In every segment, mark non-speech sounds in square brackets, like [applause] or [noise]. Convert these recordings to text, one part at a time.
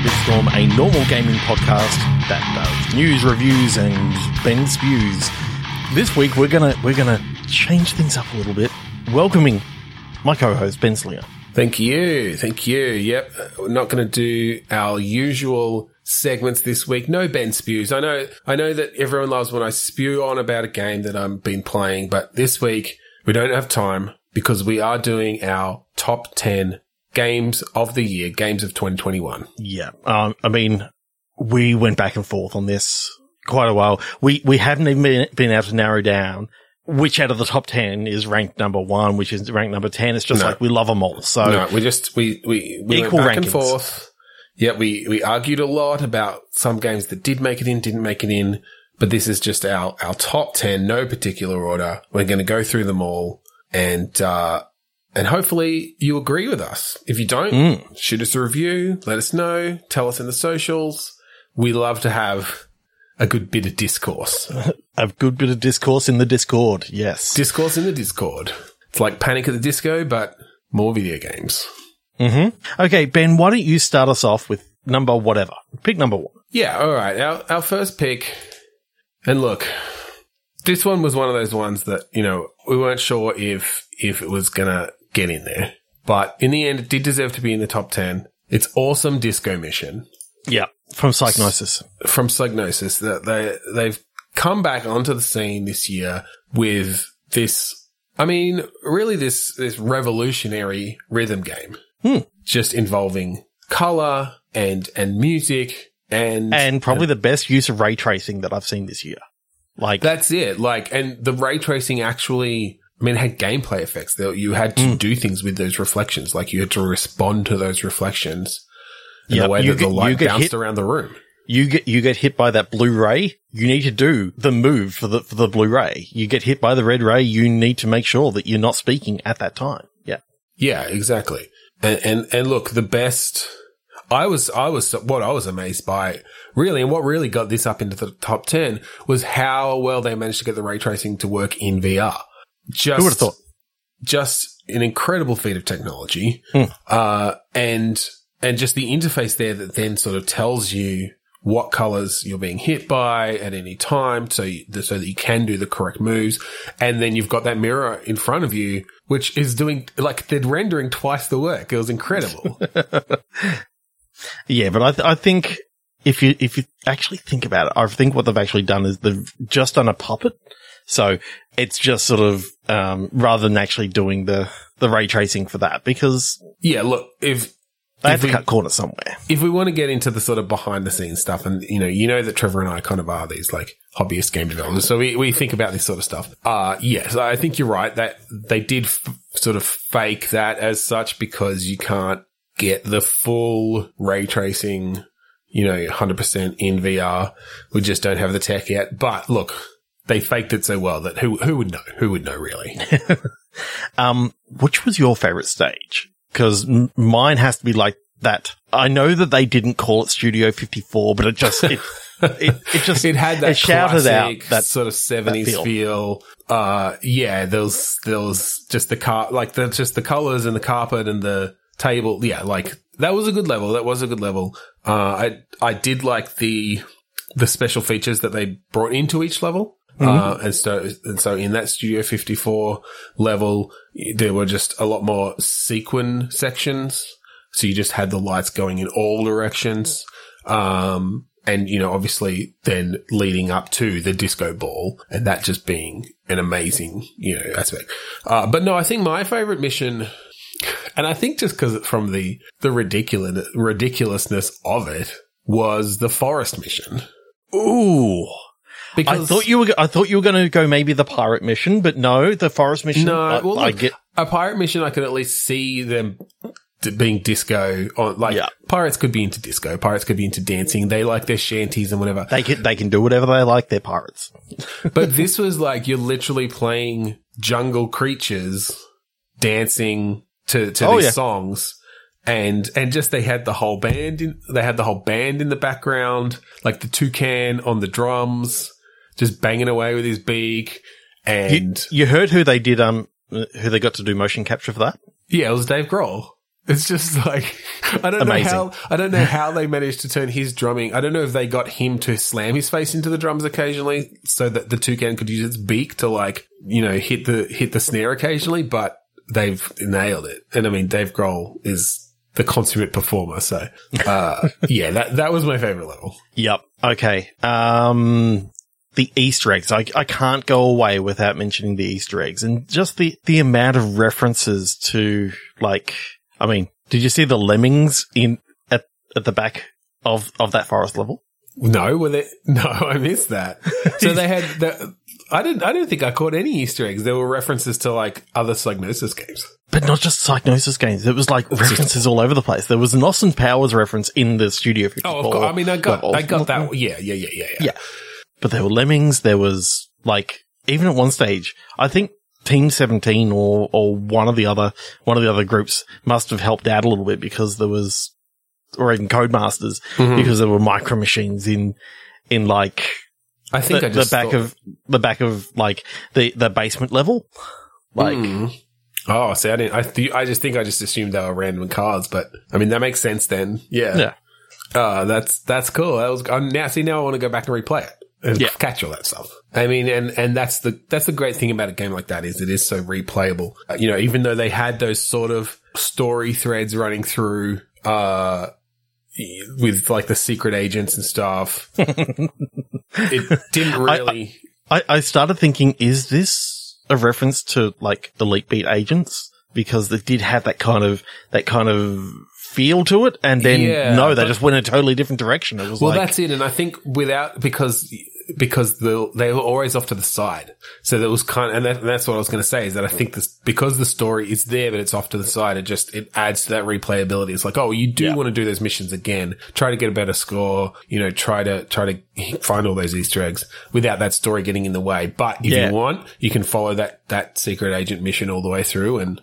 Bitstorm, a normal gaming podcast that does news, reviews, and Ben spews. This week we're gonna we're gonna change things up a little bit, welcoming my co-host Ben Slinger. Thank you, thank you. Yep, we're not going to do our usual segments this week. No Ben spews. I know, I know that everyone loves when I spew on about a game that I've been playing, but this week we don't have time because we are doing our top ten games of the year, games of 2021. Yeah, um, I mean, we went back and forth on this quite a while. We we haven't even been, been able to narrow down which out of the top ten is ranked number one, which is ranked number ten. It's just No. like we love them all. So No, we just we we, we Equal went back and forth. Yeah, we we argued a lot about some games that did make it in, didn't make it in. But this is just our our top ten, no particular order. We're going to go through them all, and uh, and hopefully you agree with us. If you don't, Mm. shoot us a review. Let us know. Tell us in the socials. We love to have a good bit of discourse. [laughs] a good bit of discourse in the Discord. Yes. discourse in the Discord. It's like Panic at the Disco, but more video games. Mm-hmm. Okay, Ben, why don't you start us off with number whatever? Pick number one. Yeah, all right. Our our first pick, and look, this one was one of those ones that you know we weren't sure if if it was gonna get in there, but in the end, it did deserve to be in the top ten. It's awesome disco mission Yeah. From Psygnosis. from Psygnosis that they they've come back onto the scene this year with this. I mean, really, this this revolutionary rhythm game, Hmm. just involving color and and music and And probably the best use of ray tracing that I've seen this year. Like, That's it. Like, and the ray tracing actually, I mean, it had gameplay effects. You had to mm. do things with those reflections. Like, you had to respond to those reflections in Yep, the way you that the get- you light bounced hit- around the room. you get, you get hit by that blue ray, you need to do the move for the, for the blue ray. You get hit by the red ray, you need to make sure that you're not speaking at that time. Yeah. Yeah, exactly. And, and, and look, the best, I was, I was, what I was amazed by really, and what really got this up into the top 10 was how well they managed to get the ray tracing to work in VR. Just, Who would have thought? just an incredible feat of technology. Hmm. Uh, and, and just the interface there that then sort of tells you what colors you're being hit by at any time. So, you, so that you can do the correct moves. And then you've got that mirror in front of you, which is doing like they're rendering twice the work. It was incredible. [laughs] Yeah, but I, th- I think if you, if you actually think about it, I think what they've actually done is they've just done a puppet. So it's just sort of, um, rather than actually doing the, the ray tracing for that because yeah. Look, if, they have to we- cut corners somewhere. if we want to get into the sort of behind the scenes stuff, and you know, you know that Trevor and I kind of are these like hobbyist game developers, so we, we think about this sort of stuff. Uh, yes, I think you're right that they did f- sort of fake that as such because you can't get the full ray tracing, you know, 100% in VR. We just don't have the tech yet. But look, they faked it so well that who, who would know? Who would know really? [laughs] Um, which was your favorite stage? Cause m- mine has to be like that. I know that they didn't call it Studio 54, but it just, it, [laughs] it, it just, it had that it shouted out that sort of seventies feel. feel. Uh, yeah, there was there was just the car, like the just the colors and the carpet and the table. Yeah, like that was a good level. That was a good level. Uh, I I did like the the special features that they brought into each level. Uh, and so, and so in that Studio 54 level, there were just a lot more sequin sections. So you just had the lights going in all directions. Um, and you know, obviously then leading up to the disco ball and that just being an amazing, you know, aspect. Uh, but no, I think my favorite mission, and I think just because from the, the ridiculous, ridiculousness of it was the forest mission. ooh. I thought you were, I thought you were going to go maybe the pirate mission, but no, the forest mission. No, I, well, I get, a pirate mission, I could at least see them being disco on, like, Yeah. pirates could be into disco, pirates could be into dancing, they like their shanties and whatever. they can, they can do whatever they like. They're pirates. [laughs] but this was like, you're literally playing jungle creatures dancing to, to Oh, these yeah. songs. And, and just they had the whole band in, they had the whole band in the background, like the toucan on the drums, just banging away with his beak. You, And you heard who they did, um, who they got to do motion capture for that? yeah, it was Dave Grohl. It's just like [laughs] I don't Amazing. know how I don't know how they managed to turn his drumming. I don't know if they got him to slam his face into the drums occasionally, so that the toucan could use its beak to like you know hit the hit the snare occasionally. But they've nailed it, and I mean Dave Grohl is the consummate performer. So uh, [laughs] yeah, that that was my favorite level. Yep. Okay. Um, the Easter eggs. I, I can't go away without mentioning the Easter eggs and just the, the amount of references to like, I mean, did you see the lemmings in at, at the back of, of that forest level? No, were they? [laughs] No, I missed that. So they had the. I didn't. I don't think I caught any Easter eggs. There were references to like other Psygnosis games. But not just Psygnosis games. It was like references all over the place. There was an Austin Powers reference in the Studio 54. Oh, of course. I mean, I got. I got that. Yeah, yeah, yeah, yeah, yeah. Yeah. But there were lemmings. There was like, even at one stage, I think Team 17 or, or one of the other, one of the other groups must have helped out a little bit because there was, or even Codemasters, Mhm. because there were micro machines in, in like I think the, I just the back thought- of, the back of like the, the basement level. Like, Mm. Oh, see, I didn't. I th- I just think I just assumed they were random cards, but I mean that makes sense then. Yeah. Yeah. Uh, that's that's cool. That was uh, now. See, now I want to go back and replay it and Yeah. catch all that stuff. I mean, and and that's the that's the great thing about a game like that is it is so replayable. Uh, you know, even though they had those sort of story threads running through. Uh, with like the secret agents and stuff, [laughs] it didn't really. I, I started thinking, is this a reference to like Elite Beat agents? Because they did have that kind of, that kind of feel to it. And then Yeah, no, they but- just went a totally different direction. It was Well, like, that's it, and I think without because because the, they were always off to the side, so there was kind, of, and, that, and that's what I was going to say is that I think this because the story is there, but it's off to the side. It just it adds to that replayability. It's like, oh, you do Yeah. want to do those missions again, try to get a better score, you know, try to try to [laughs] find all those Easter eggs without that story getting in the way. But if Yeah. you want, you can follow that that secret agent mission all the way through and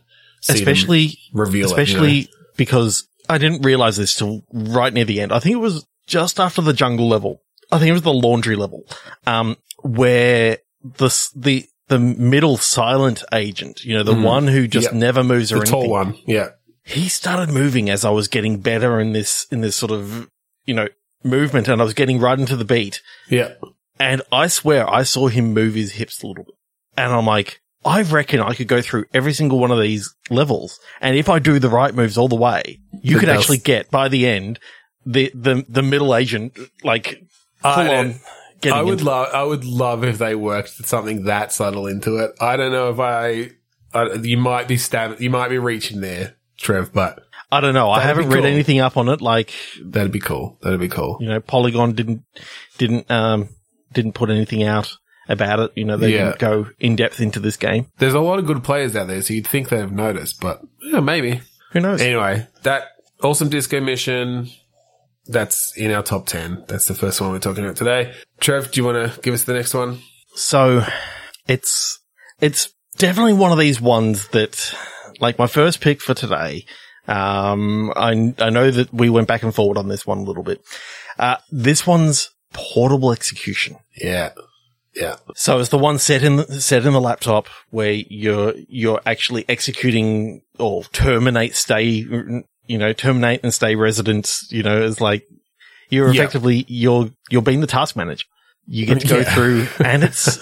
especially, reveal especially it. you know? because I didn't realize this till right near the end. I think it was just after the jungle level. I think it was the laundry level, um, where the, the, the middle silent agent, you know, the Mhm. one who just Yep. never moves or the anything. tall one, yeah. he started moving as I was getting better in this, in this sort of, you know, movement and I was getting right into the beat. Yeah. And I swear I saw him move his hips a little bit. And I'm like, I reckon I could go through every single one of these levels. And if I do the right moves all the way, you But could that's- actually get by the end, the, the, the middle agent, like full I- on getting I would love, I would love if they worked something that subtle into it. I don't know if I, I you might be stabbing, you might be reaching there, Trev, but I don't know. I haven't read cool. anything up on it. Like, that'd be cool. That'd be cool. you know, Polygon didn't, didn't, um, didn't put anything out about it. You know, they Yeah. didn't go in depth into this game. There's a lot of good players out there, so you'd think they'd have noticed, but yeah, maybe. Who knows? Anyway, that awesome disco mission. That's in our top 10. That's the first one we're talking about today. Trev, do you want to give us the next one? So it's, it's definitely one of these ones that, like my first pick for today, um, I, I know that we went back and forward on this one a little bit. Uh, this one's portable execution. Yeah. Yeah. So it's the one set in the, set in the laptop where you're you're actually executing or terminate stay you know terminate and stay residents you know it's like you're Yeah. effectively you're you're being the task manager. You get to go Yeah. through [laughs] and it's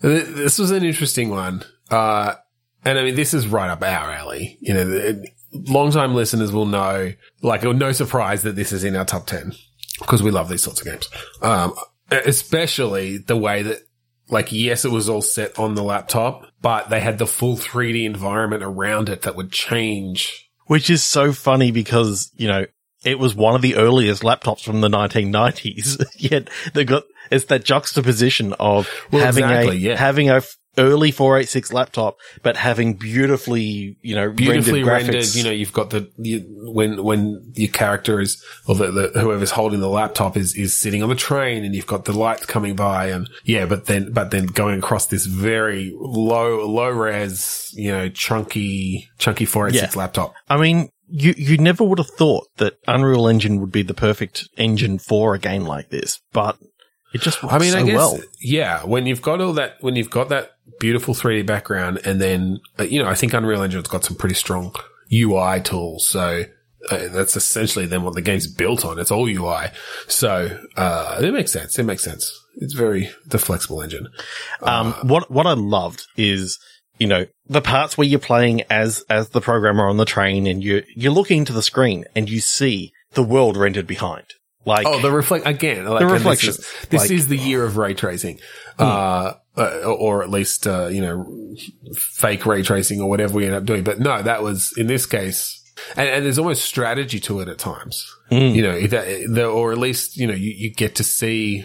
This was an interesting one. Uh, and I mean, this is right up our alley. You know, the- long-time listeners will know, like, no surprise that this is in our top 10 because we love these sorts of games. Um, especially the way that, like, yes, it was all set on the laptop, but they had the full 3D environment around it that would change. which is so funny because you know it was one of the earliest laptops from the 1990s. [laughs] Yet they got it's that juxtaposition of Well, having exactly, a yeah. having a f- early 486 laptop, but having beautifully you know Beautifully rendered, rendered, you know, you've got the, you, when, when your character is, or the, the, whoever's holding the laptop is, is sitting on the train and you've got the lights coming by and yeah, but then, but then going across this very low, low res, you know, chunky, chunky 486 laptop. I mean, you you never would have thought that Unreal Engine would be the perfect engine for a game like this, but it just works I mean, so I guess, well. yeah, when you've got all that, when you've got that beautiful 3D background and then, uh, you know, I think Unreal Engine's got some pretty strong UI tools. So uh, that's essentially then what the game's built on. It's all UI. So, uh, it makes sense. It makes sense. It's very, the flexible engine. Um, what, what I loved is, you know, the parts where you're playing as, as the programmer on the train and you, you're looking into the screen and you see the world rendered behind. Like, Oh, the reflect again. Like, The and reflections. This, is, this Like- Hmm. is the year of ray tracing, uh, uh, or at least uh, you know, fake ray tracing or whatever we end up doing. But no, that was in this case, and, and there's almost strategy to it at times. Hmm. You know, that, the, or at least you know you, you get to see.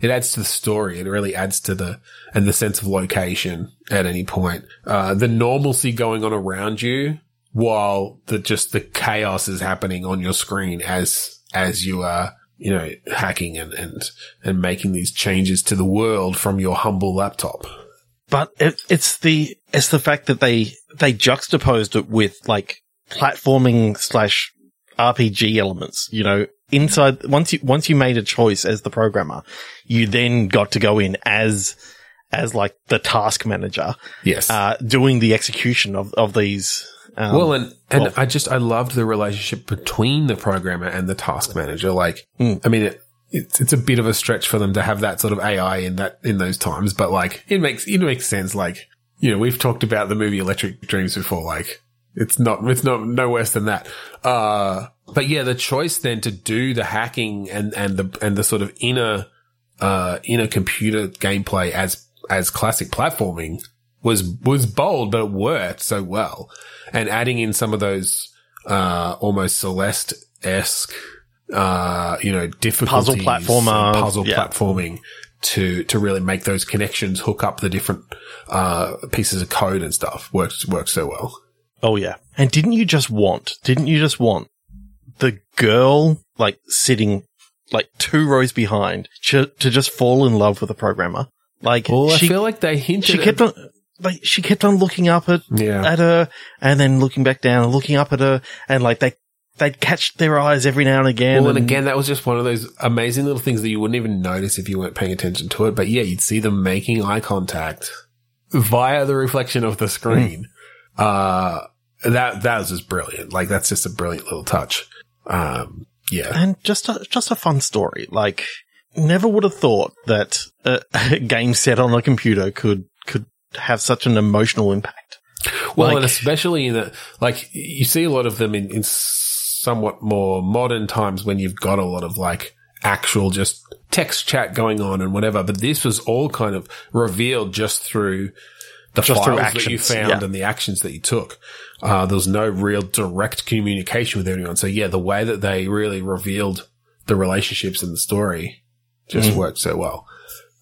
It adds to the story. It really adds to the and the sense of location at any point. Uh, the normalcy going on around you while the just the chaos is happening on your screen as as you are you know hacking and and and making these changes to the world from your humble laptop. but it, it's the, it's the fact that they, they juxtaposed it with like platforming slash RPG elements, you know, inside, once you, once you made a choice as the programmer, you then got to go in as, as like the task manager, Yes. uh, doing the execution of, of these. Um, well, and and well- I just I loved the relationship between the programmer and the task manager. Like, Mm. I mean, it, it's it's a bit of a stretch for them to have that sort of AI in that in those times, but like it makes it makes sense. Like, you know, we've talked about the movie Electric Dreams before. Like, it's not it's not no worse than that. Uh, but yeah, the choice then to do the hacking and and the and the sort of inner uh inner computer gameplay as as classic platforming was was bold, but it worked so well. And adding in some of those uh almost Celeste esque uh you know difficulties, platformer, puzzle yeah. platforming to to really make those connections, hook up the different uh pieces of code and stuff works works so well. Oh yeah. And didn't you just want, didn't you just want the girl like sitting like two rows behind to, to just fall in love with the programmer? Like Well, I she, feel like they hinted. she kept at- on, like she kept on looking up at, yeah. at her and then looking back down and looking up at her and like they, they'd catch their eyes every now and again. Well, and again, that was just one of those amazing little things that you wouldn't even notice if you weren't paying attention to it. But yeah, you'd see them making eye contact via the reflection of the screen. Uh, that, that was just brilliant. Like, that's just a brilliant little touch. Um, yeah. and just a, just a fun story. Like never would have thought that a, [laughs] a game set on a computer could have such an emotional impact. Well, Like- and especially in the, like, you see a lot of them in, in somewhat more modern times when you've got a lot of like actual just text chat going on and whatever. But this was all kind of revealed just through the Just files through that you found yeah. and the actions that you took. Uh, there was no real direct communication with anyone. So yeah, the way that they really revealed the relationships in the story just Mm. worked so well.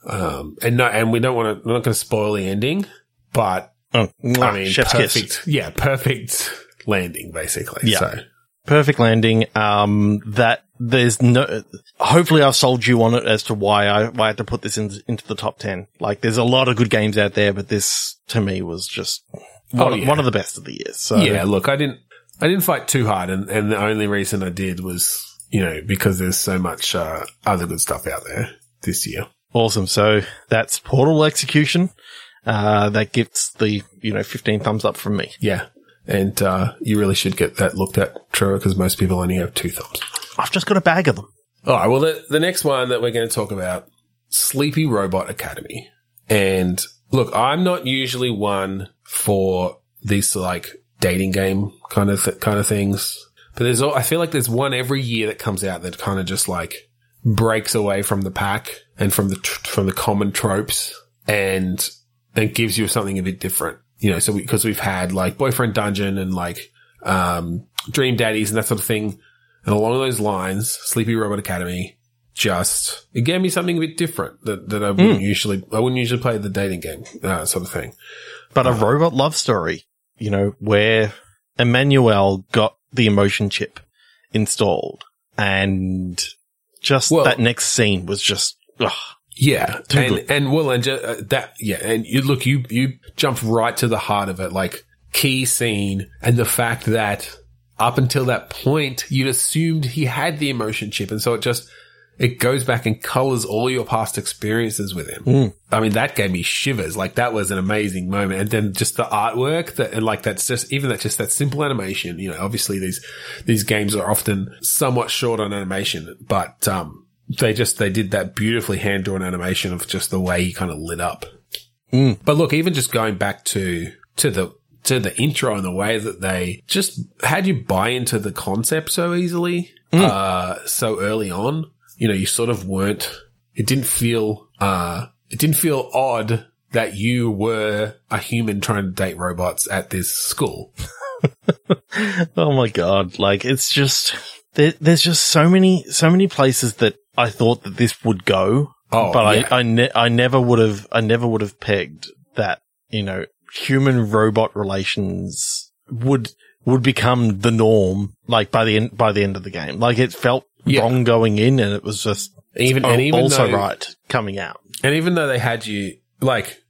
Um, and no, and we don't want to, we're not going to spoil the ending, but Oh, I mean, chef's perfect. kiss. Yeah, perfect landing, basically. Yeah. So, Perfect landing. Um, that there's no, hopefully I've sold you on it as to why I, why I had to put this in, into the top 10. Like there's a lot of good games out there, but this to me was just one, Oh, yeah. one of the best of the year. So yeah, look, I didn't, I didn't fight too hard, and, and the only reason I did was, you know, because there's so much uh, other good stuff out there this year. Awesome. So that's Portal Execution. Uh, that gets the, you know, 15 thumbs up from me. Yeah, and uh, you really should get that looked at, Trevor, because most people only have two thumbs. I've just got a bag of them. All right. Well, the, the next one that we're going to talk about, Sleepy Robot Academy. And look, I'm not usually one for these like dating game kind of th- kind of things, but there's al- I feel like there's one every year that comes out that kind of just like breaks away from the pack and from the tr- from the common tropes and then gives you something a bit different. You know, so because we, have had like Boyfriend Dungeon and like um, Dream Daddies and that sort of thing. And along those lines, Sleepy Robot Academy just it gave me something a bit different that, that I wouldn't usually I wouldn't usually play the dating game uh, sort of thing. But a robot love story, you know, where Emmanuel got the emotion chip installed and just Well- that next scene was just, ugh. Yeah, and good. and well, and ju- uh, that yeah, and you look, you you jumped right to the heart of it, like key scene, and the fact that up until that point, you'd assumed he had the emotion chip, and so it just it goes back and colors all your past experiences with him. Mm. I mean, that gave me shivers. Like that was an amazing moment. And then just the artwork that, and like that's just, even that, just that simple animation, you know, obviously these, these games are often somewhat short on animation, but, um, they just, they did that beautifully hand drawn animation of just the way he kind of lit up. Mm. But look, even just going back to, to the, to the intro and the way that they just had you buy into the concept so easily, uh, so early on. You know, you sort of weren't, it didn't feel, uh, it didn't feel odd that you were a human trying to date robots at this school. [laughs] Oh my god! Like it's just there, there's just so many so many places that I thought that this would go, Oh, but yeah. I I, ne- I never would have I never would have pegged that you know human robot relations would would become the norm like by the end by the end of the game. Like it felt Yeah. wrong going in, and it was just even, and even also though, right coming out. And even though they had you, like,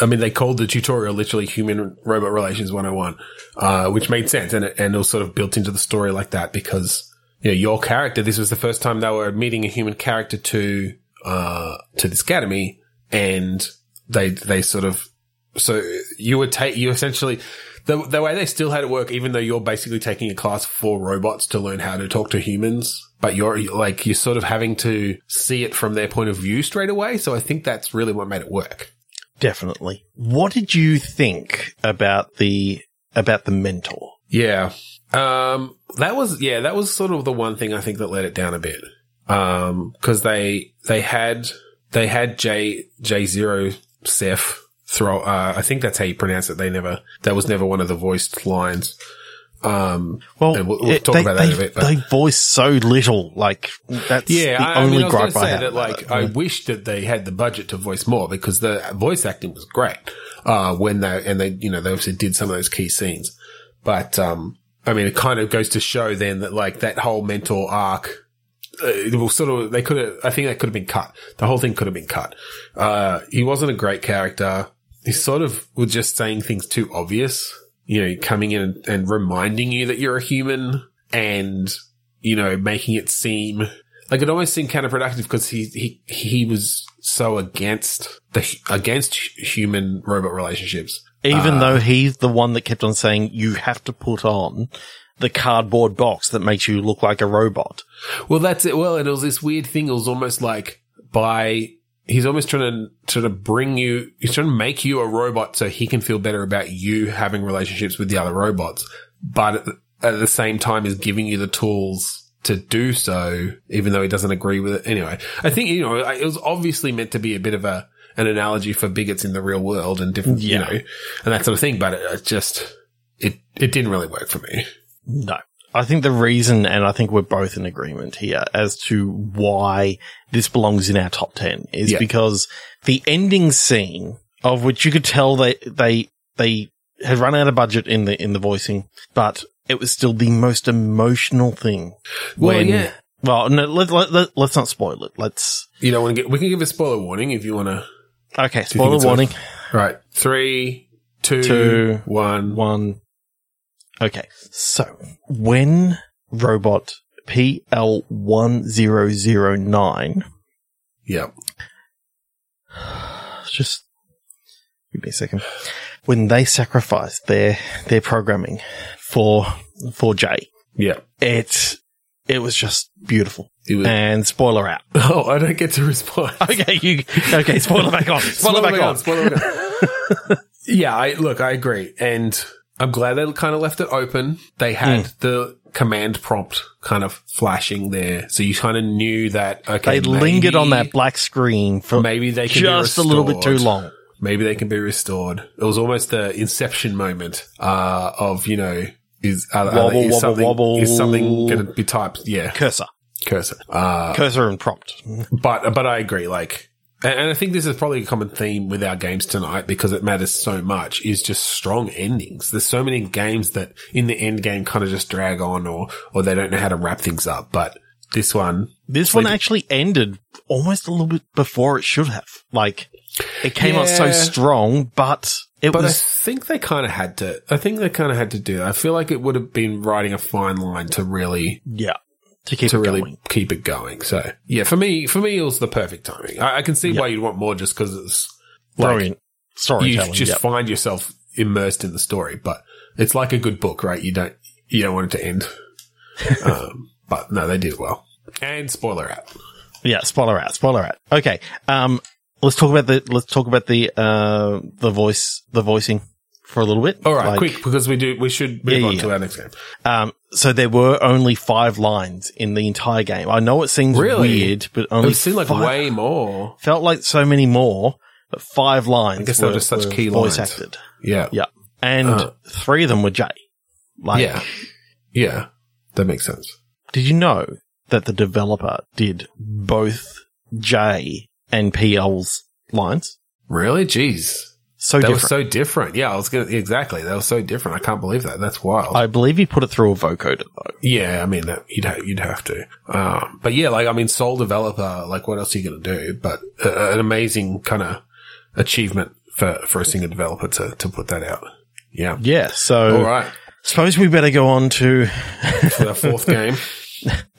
I mean, they called the tutorial literally human robot relations 101, uh, which made sense. And it, and it was sort of built into the story like that because, you know, your character, this was the first time they were meeting a human character to, uh, to this academy. And they, they sort of, so you would take, you essentially, the, the way they still had it work, even though you're basically taking a class for robots to learn how to talk to humans, but you're like, you're sort of having to see it from their point of view straight away. So I think that's really what made it work. Definitely. What did you think about the about the mentor? Yeah. Um, that was, yeah, that was sort of the one thing I think that let it down a bit. Um, cause they, they had, they had J, J zero Seth throw, uh, I think that's how you pronounce it. They never, that was never one of the voiced lines. Um, Well, And we'll- we'll it- talk they, about that in a they- bit, but- They voice so little. Like that's yeah, the I, I only mean, I was going gripe to I say have. that, like, it. I wish that they had the budget to voice more because the voice acting was great, uh, when they, and they, you know, they obviously did some of those key scenes. But, um, I mean, it kind of goes to show then that, like, that whole mentor arc, uh, it was sort of, they could have, I think that could have been cut. The whole thing could have been cut. Uh, he wasn't a great character. He sort of was just saying things too obvious, you know, coming in and, and reminding you that you're a human and, you know, making it seem like it almost seemed counterproductive because he, he, he was so against the, against human robot relationships. even uh, though he's the one that kept on saying you have to put on the cardboard box that makes you look like a robot. Well, that's it. Well, and it was this weird thing. It was almost like by he's almost trying to trying to bring you. He's trying to make you a robot so he can feel better about you having relationships with the other robots, but at the, at the same time is giving you the tools to do so, even though he doesn't agree with it. Anyway, I think you know it was obviously meant to be a bit of a an analogy for bigots in the real world and different, you know, and that sort of thing. But it, it just it it didn't really work for me. No. I think the reason, and I think we're both in agreement here as to why this belongs in our top 10 is Yeah. because the ending scene of which you could tell they, they, they had run out of budget in the, in the voicing, but it was still the most emotional thing. Well, when, yeah. well, no, let, let, let, let's not spoil it. Let's, You don't want to get. We can give a spoiler warning if you want to. okay, spoiler warning. Right. Three, two, Two, one. One. Okay. So when robot PL1009 Yeah. [sighs] just give me a second. When they sacrificed their their programming for for Jay, Yeah. it it was just beautiful. Was, And spoiler out. [laughs] oh, I don't get to respond. [laughs] Okay, you okay? Spoiler back on. Spoiler, back on. Spoiler back on. [laughs] yeah. I look. I agree, and I'm glad they kind of left it open. They had Hmm. the command prompt kind of flashing there, so you kind of knew that. Okay, They lingered on that black screen for Maybe they can be just a little bit too long. Maybe they can be restored. It was almost the inception moment uh, of you know is, uh, Wobble, is wobble, something, wobble. is something going to be typed? Yeah, Cursor, cursor. Uh, cursor, and prompt. but but I agree. Like, and, I think this is probably a common theme with our games tonight because it matters so much. Is just strong endings. There's so many games that in the end game kind of just drag on, or or they don't know how to wrap things up. But this one, This Like- one actually ended almost a little bit before it should have. Like, it came out so strong, but it but I was. think they kind of had to. I think they kind of had to do that. I feel like it would have been riding a fine line to really yeah. To keep to it really going. keep it going. So yeah, for me, for me, it was the perfect timing. I, I can see why you'd want more just because it's like Brilliant you just yep. find yourself immersed in the story. But it's like a good book, right? You don't you don't want it to end. [laughs] um, but no, they did it well. And spoiler out. Yeah, spoiler out, spoiler out. Okay. Um, let's talk about the, let's talk about the, uh, the voice, the voicing for a little bit. All right, Like, quick because we do we should move Yeah, on yeah, to our next game. Um, so there were only five lines in the entire game. I know it seems Really? weird, but only It seemed like way more. felt like so many more, but five lines. I guess they were were just such were key voice lines. acted. Yeah, Yeah. And Uh. three of them were Jay. Like, yeah, yeah. That makes sense. did you know that the developer did both Jay and PL's lines? Really, jeez. So That different. was so different. Yeah, I was gonna exactly. That was so different. I can't believe that. That's wild. I believe he put it through a vocoder though. yeah, I mean that you'd ha- you'd have to. Um, but yeah, like I mean, sole developer. Like, what else are you gonna do? But uh, an amazing kind of achievement for for a single developer to to put that out. Yeah. Yeah. So All right. suppose we better go on to For the fourth [laughs] game.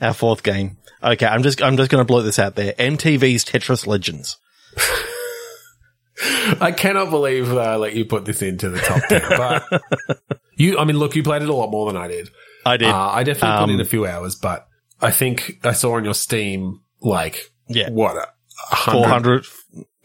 our fourth game. Okay. I'm just, I'm just going to blow this out there. MTV's Tetris Legends. [laughs] [laughs] I cannot believe that I let you put this into the top ten. But [laughs] you, I mean, look, you played it a lot more than I did. I did. Uh, I definitely put in Um, a few hours, but I think I saw on your Steam like yeah. what a 400.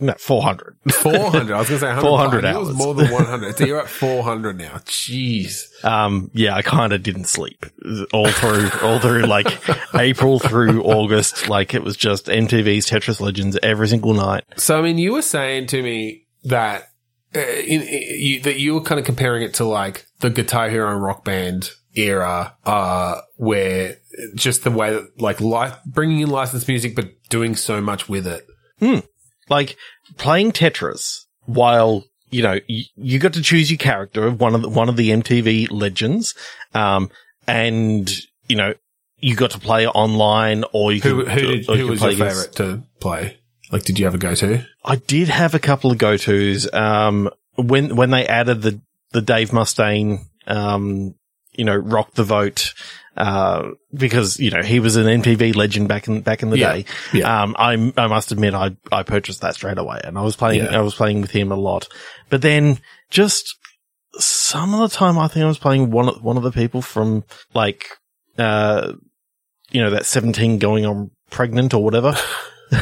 No, 400. 400. I was going to say 100. [laughs] 400 I knew It was hours. more than [laughs] 100. so you're at 400 now. Jeez. Um, yeah, I kind of didn't sleep all through, all through like [laughs] April through August. Like it was just MTV's Tetris Legends every single night. So, I mean, you were saying to me that, uh, in, in, you, that you were kind of comparing it to like the Guitar Hero and Rock Band era, uh, where just the way that like li- bringing in licensed music, but doing so much with it. Like playing Tetris while, you know, you, you got to choose your character of one of the, one of the MTV legends. Um, and, you know, you got to play online or you Who, could, who, did, or you who could was your favorite to play? Like, did you have a go to? I did have a couple of go-tos. Um, when, when they added the, the Dave Mustaine, um, you know, rock the vote, uh, because, you know, he was an MTV legend back in, back in the Yeah. day. Yeah. Um, I, I must admit, I, I purchased that straight away and I was playing, Yeah. I was playing with him a lot, but then just some of the time I think I was playing one of, one of the people from like, uh, you know, that 17 going on pregnant or whatever. [laughs] [laughs]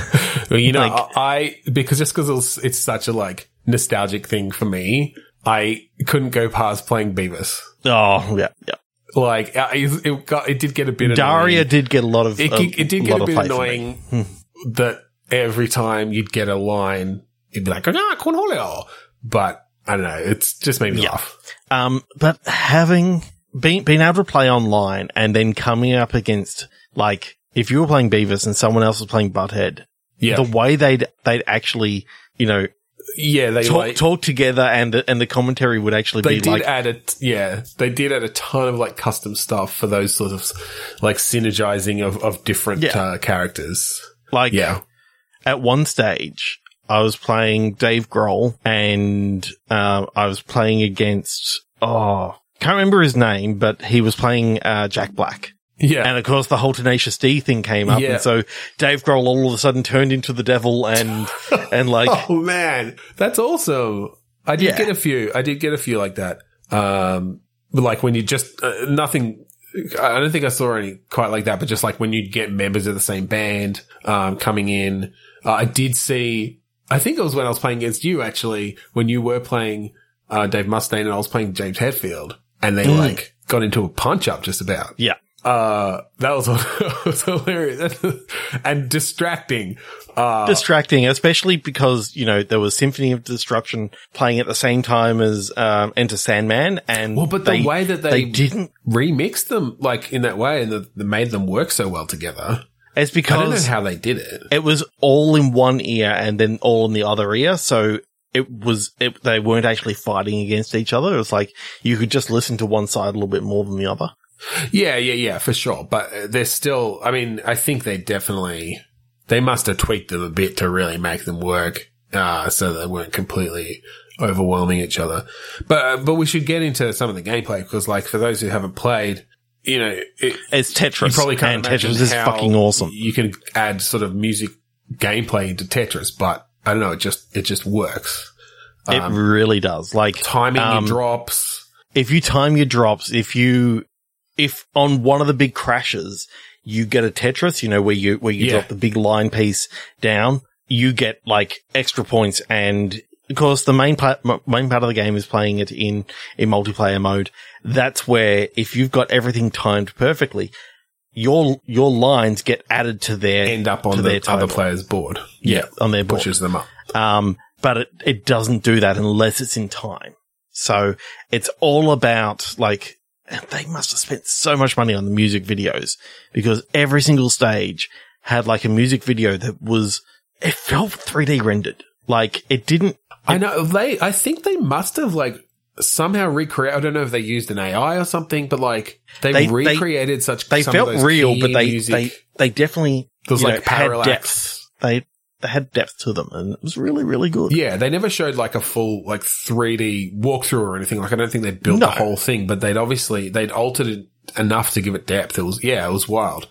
Well, you know, Like- I because just because it was, it's such a like nostalgic thing for me, I couldn't go past playing Beavis. Oh, yeah, yeah. Like it, got, it did get a bit. Daria annoying. did get a lot of, It, a it did get a bit me. Hmm. annoying that every time you'd get a line, it'd be like ah Cornholio, but I don't know. It's just made me Yeah. laugh. Um, but having been being able to play online and then coming up against like if you were playing Beavis and someone else was playing Butthead, Yeah, the way they'd they'd actually you know yeah. They talk like, talk together and the, and the commentary would actually they be did like add a yeah they did add a ton of like custom stuff for those sort of like synergizing of of different Yeah. uh, characters. like Yeah. at one stage. I was playing Dave Grohl and uh, I was playing against oh can't remember his name, but he was playing uh, Jack Black. Yeah. And of course, the whole Tenacious D thing came up, Yeah. and so Dave Grohl all of a sudden turned into the devil, and [laughs] and like, oh man, that's awesome. I did Yeah. get a few. I did get a few like that. Um, but like when you just uh, nothing. I don't think I saw any quite like that, but just like when you'd get members of the same band um, coming in. Uh, I did see. I think it was when I was playing against you actually, when you were playing uh, Dave Mustaine and I was playing James Hetfield, and they Mm. like got into a punch up just about. yeah, Uh, that was, [laughs] that was hilarious [laughs] and distracting. Uh, distracting, especially because you know there was Symphony of Destruction playing at the same time as um, Enter Sandman, and well, but the way that they they, didn't. remix them like in that way and that that made them work so well together. It's because I don't know how they did it. it was all in one ear and then all in the other ear, so. It was, it, they weren't actually fighting against each other. It was like you could just listen to one side a little bit more than the other. Yeah, yeah, yeah, for sure. But they're still, I mean, I think they definitely, they must have tweaked them a bit to really make them work, uh, so they weren't completely overwhelming each other. But, uh, but we should get into some of the gameplay because like for those who haven't played, you know, it, It's Tetris. you probably can't and imagine Tetris is how fucking awesome. You can add sort of music gameplay into Tetris, but I don't know. It just it just works. it really does. Like Timing um, your drops. if you time your drops, if you, if on one of the big crashes, you get a Tetris, you know, where you, where you Yeah. drop the big line piece down, you get like extra points. And of course, the main part, main part of the game is playing it in, in multiplayer mode. That's where if you've got everything timed perfectly, your, your lines get added to their, End up on their the other player's board. Yeah, on their board. pushes them up. Um, but it, it doesn't do that unless it's in time. So it's all about like, and they must have spent so much money on the music videos because every single stage had like a music video that was, it felt 3D rendered. Like it didn't, I know they. I think they must have like somehow recreated. I don't know if they used an AI or something, but like they, They- they- recreated such. they some of felt real, but they, music. they, they definitely, There's you like know, had parallax. depth. They, they had depth to them and it was really, really good. Yeah, they never showed like a full like 3D walkthrough or anything. Like I don't think they built No. the whole thing, but they'd obviously they'd altered it enough to give it depth. It was yeah, it was wild.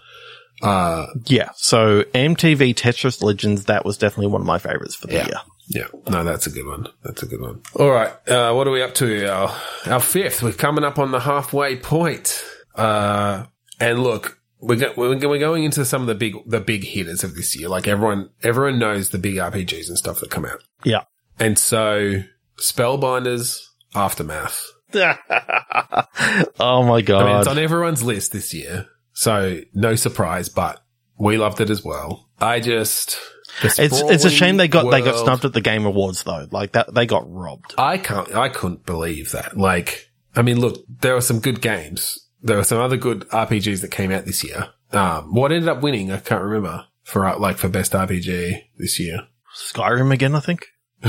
Uh, Yeah. So MTV Tetris Legends, that was definitely one of my favorites for the Yeah. year. yeah, no, that's a good one. That's a good one. All right, uh, what are we up to? Our our fifth. We're coming up on the halfway point. Uh, and look. We're, go- we're going into some of the big the big hitters of this year. Like everyone everyone knows the big RPGs and stuff that come out. Yeah. And so Spellbinders Aftermath. [laughs] oh my god. I mean, it's on everyone's list this year, so no surprise. But we loved it as well. I just it's it's a shame they got they got snubbed at the Game Awards though. Like that they got robbed. I can't. I couldn't believe that. Like, I mean, look, there were some good games. There were some other good RPGs that came out this year. Um, what ended up winning? I can't remember for uh, like for best RPG this year. Skyrim again, I think. [laughs]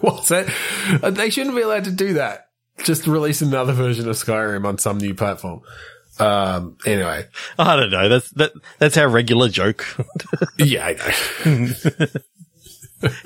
What's that? Uh, They shouldn't be allowed to do that. Just release another version of Skyrim on some new platform. Um, anyway, I don't know. That's that that's our regular joke. [laughs] yeah, I know.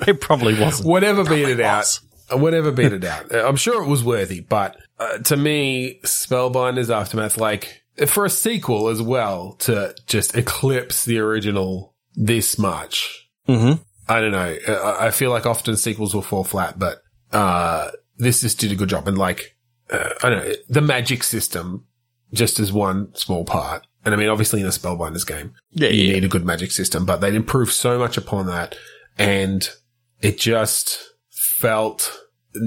it probably wasn't. whatever beat it out, whatever beat it out. I'm sure it was worthy, but uh, to me, Spellbinders Aftermath, like for a sequel as well, to just eclipse the original this much. Mm-hmm. I don't know. Uh, I I feel like often sequels will fall flat, but uh, this just did a good job. And like, uh, I don't know, the magic system just as one small part. And I mean, obviously in a Spellbinders game, Yeah, you yeah. need a good magic system, but they'd improved so much upon that. And it just felt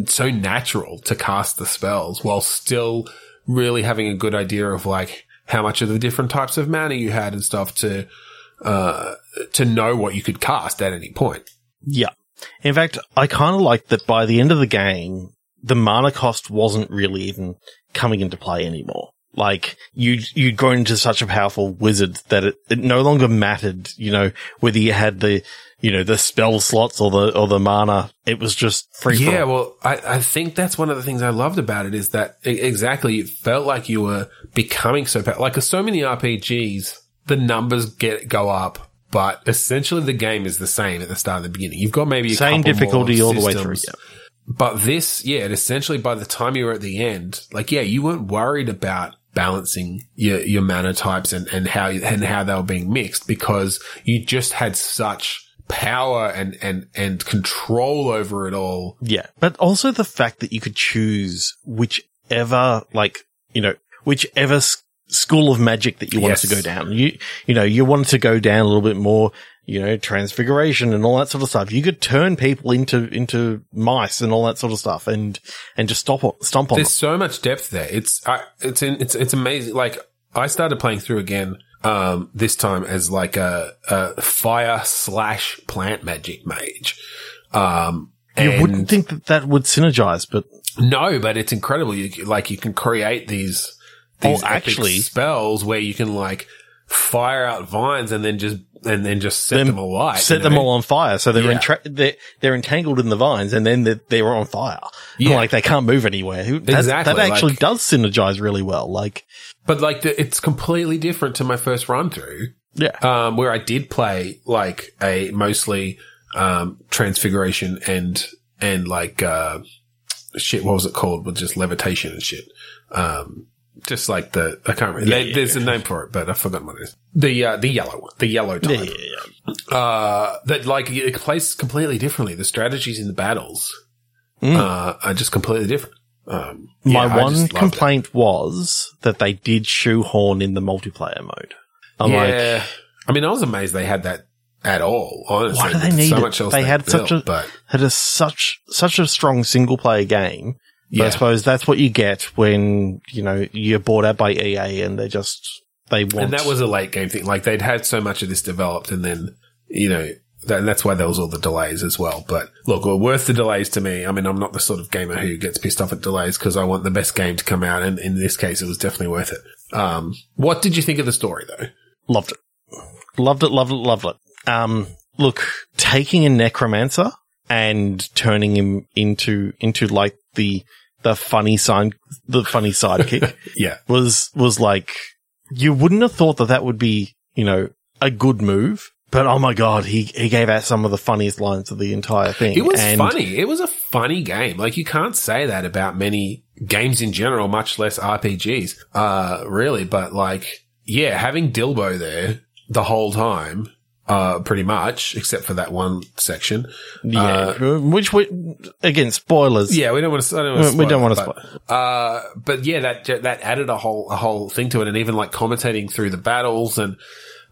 so natural to cast the spells while still really having a good idea of like how much of the different types of mana you had and stuff to, uh, to know what you could cast at any point. Yeah. In fact, I kind of like that by the end of the game, the mana cost wasn't really even coming into play anymore. Like you, you'd grown into such a powerful wizard that it, it no longer mattered, you know, whether you had the, you know, the spell slots or the, or the mana. It was just free. Yeah, well, I, I think that's one of the things I loved about it is that e- exactly it felt like you were becoming so powerful. Like so many RPGs, the numbers get go up, but essentially the game is the same at the start and the beginning. You've got maybe a Same difficulty all the way through. Yeah. But this, yeah, it essentially by the time you were at the end, like, yeah, you weren't worried about balancing your, your mana types and, and how, and how they were being mixed because you just had such power and, and, and control over it all. Yeah. But also the fact that you could choose whichever, like, you know, whichever school of magic that you wanted Yes. to go down. You, you know, you wanted to go down a little bit more, you know, transfiguration and all that sort of stuff. You could turn people into, into mice and all that sort of stuff and, and just stop, on- stomp on There's them. so much depth there. It's I, it's in, it's it's amazing. Like I started playing through again um this time as like a, a fire slash plant magic mage. Um, You wouldn't think that that would synergize, but no, but it's incredible. You like you can create these these Oh, actually- spells where you can like fire out vines and then just and then just set Them- them alight. set them know? all on fire. So they're, Yeah. entra- they're, they're entangled in the vines and then they're, they're on fire. Yeah. Like they can't move anywhere. That, Exactly, That actually like- does synergize really well. Like, But like the, it's completely different to my first run through. yeah. um, where I did play like a mostly um, transfiguration and and like uh, shit. What was it called? With just levitation and shit. Um, Just like the I can't remember. Yeah, There- yeah, there's a name for it, but I've forgotten what it is. The uh, the yellow one, the yellow type. Yeah, yeah, yeah. Uh, that like it plays completely differently. The strategies in the battles Mm. uh, are just completely different. Um, My yeah, one just loved it. complaint was that they did shoehorn in the multiplayer mode. I'm like, yeah, I mean, I was amazed they had that at all. Honestly, Why do they need so it? much else They had built, such a- but had a such such a strong single player game. But I suppose that's what you get when you know you're bought out by EA and they just they want. And that was a late game thing. Like they'd had so much of this developed, and then you know, that, that's why there was all the delays as well. But look, well, worth the delays to me. I mean, I'm not the sort of gamer who gets pissed off at delays because I want the best game to come out, and in this case, it was definitely worth it. Um, what did you think of the story though? loved it, loved it, loved it, loved it. Um, look, taking a necromancer and turning him into into like the the funny sign, the funny sidekick. [laughs] Yeah, was was like you wouldn't have thought that that would be you know a good move, but oh my god, he he gave out some of the funniest lines of the entire thing. it was and funny. It was a funny game. Like you can't say that about many games in general, much less RPGs. Uh, really, but like, yeah, having Dilbo there the whole time. Uh, pretty much, except for that one section. Yeah, which we again spoilers. Yeah, we don't want to. I don't want to we don't want to to but, uh, but yeah, that that added a whole a whole thing to it, and even like commentating through the battles, and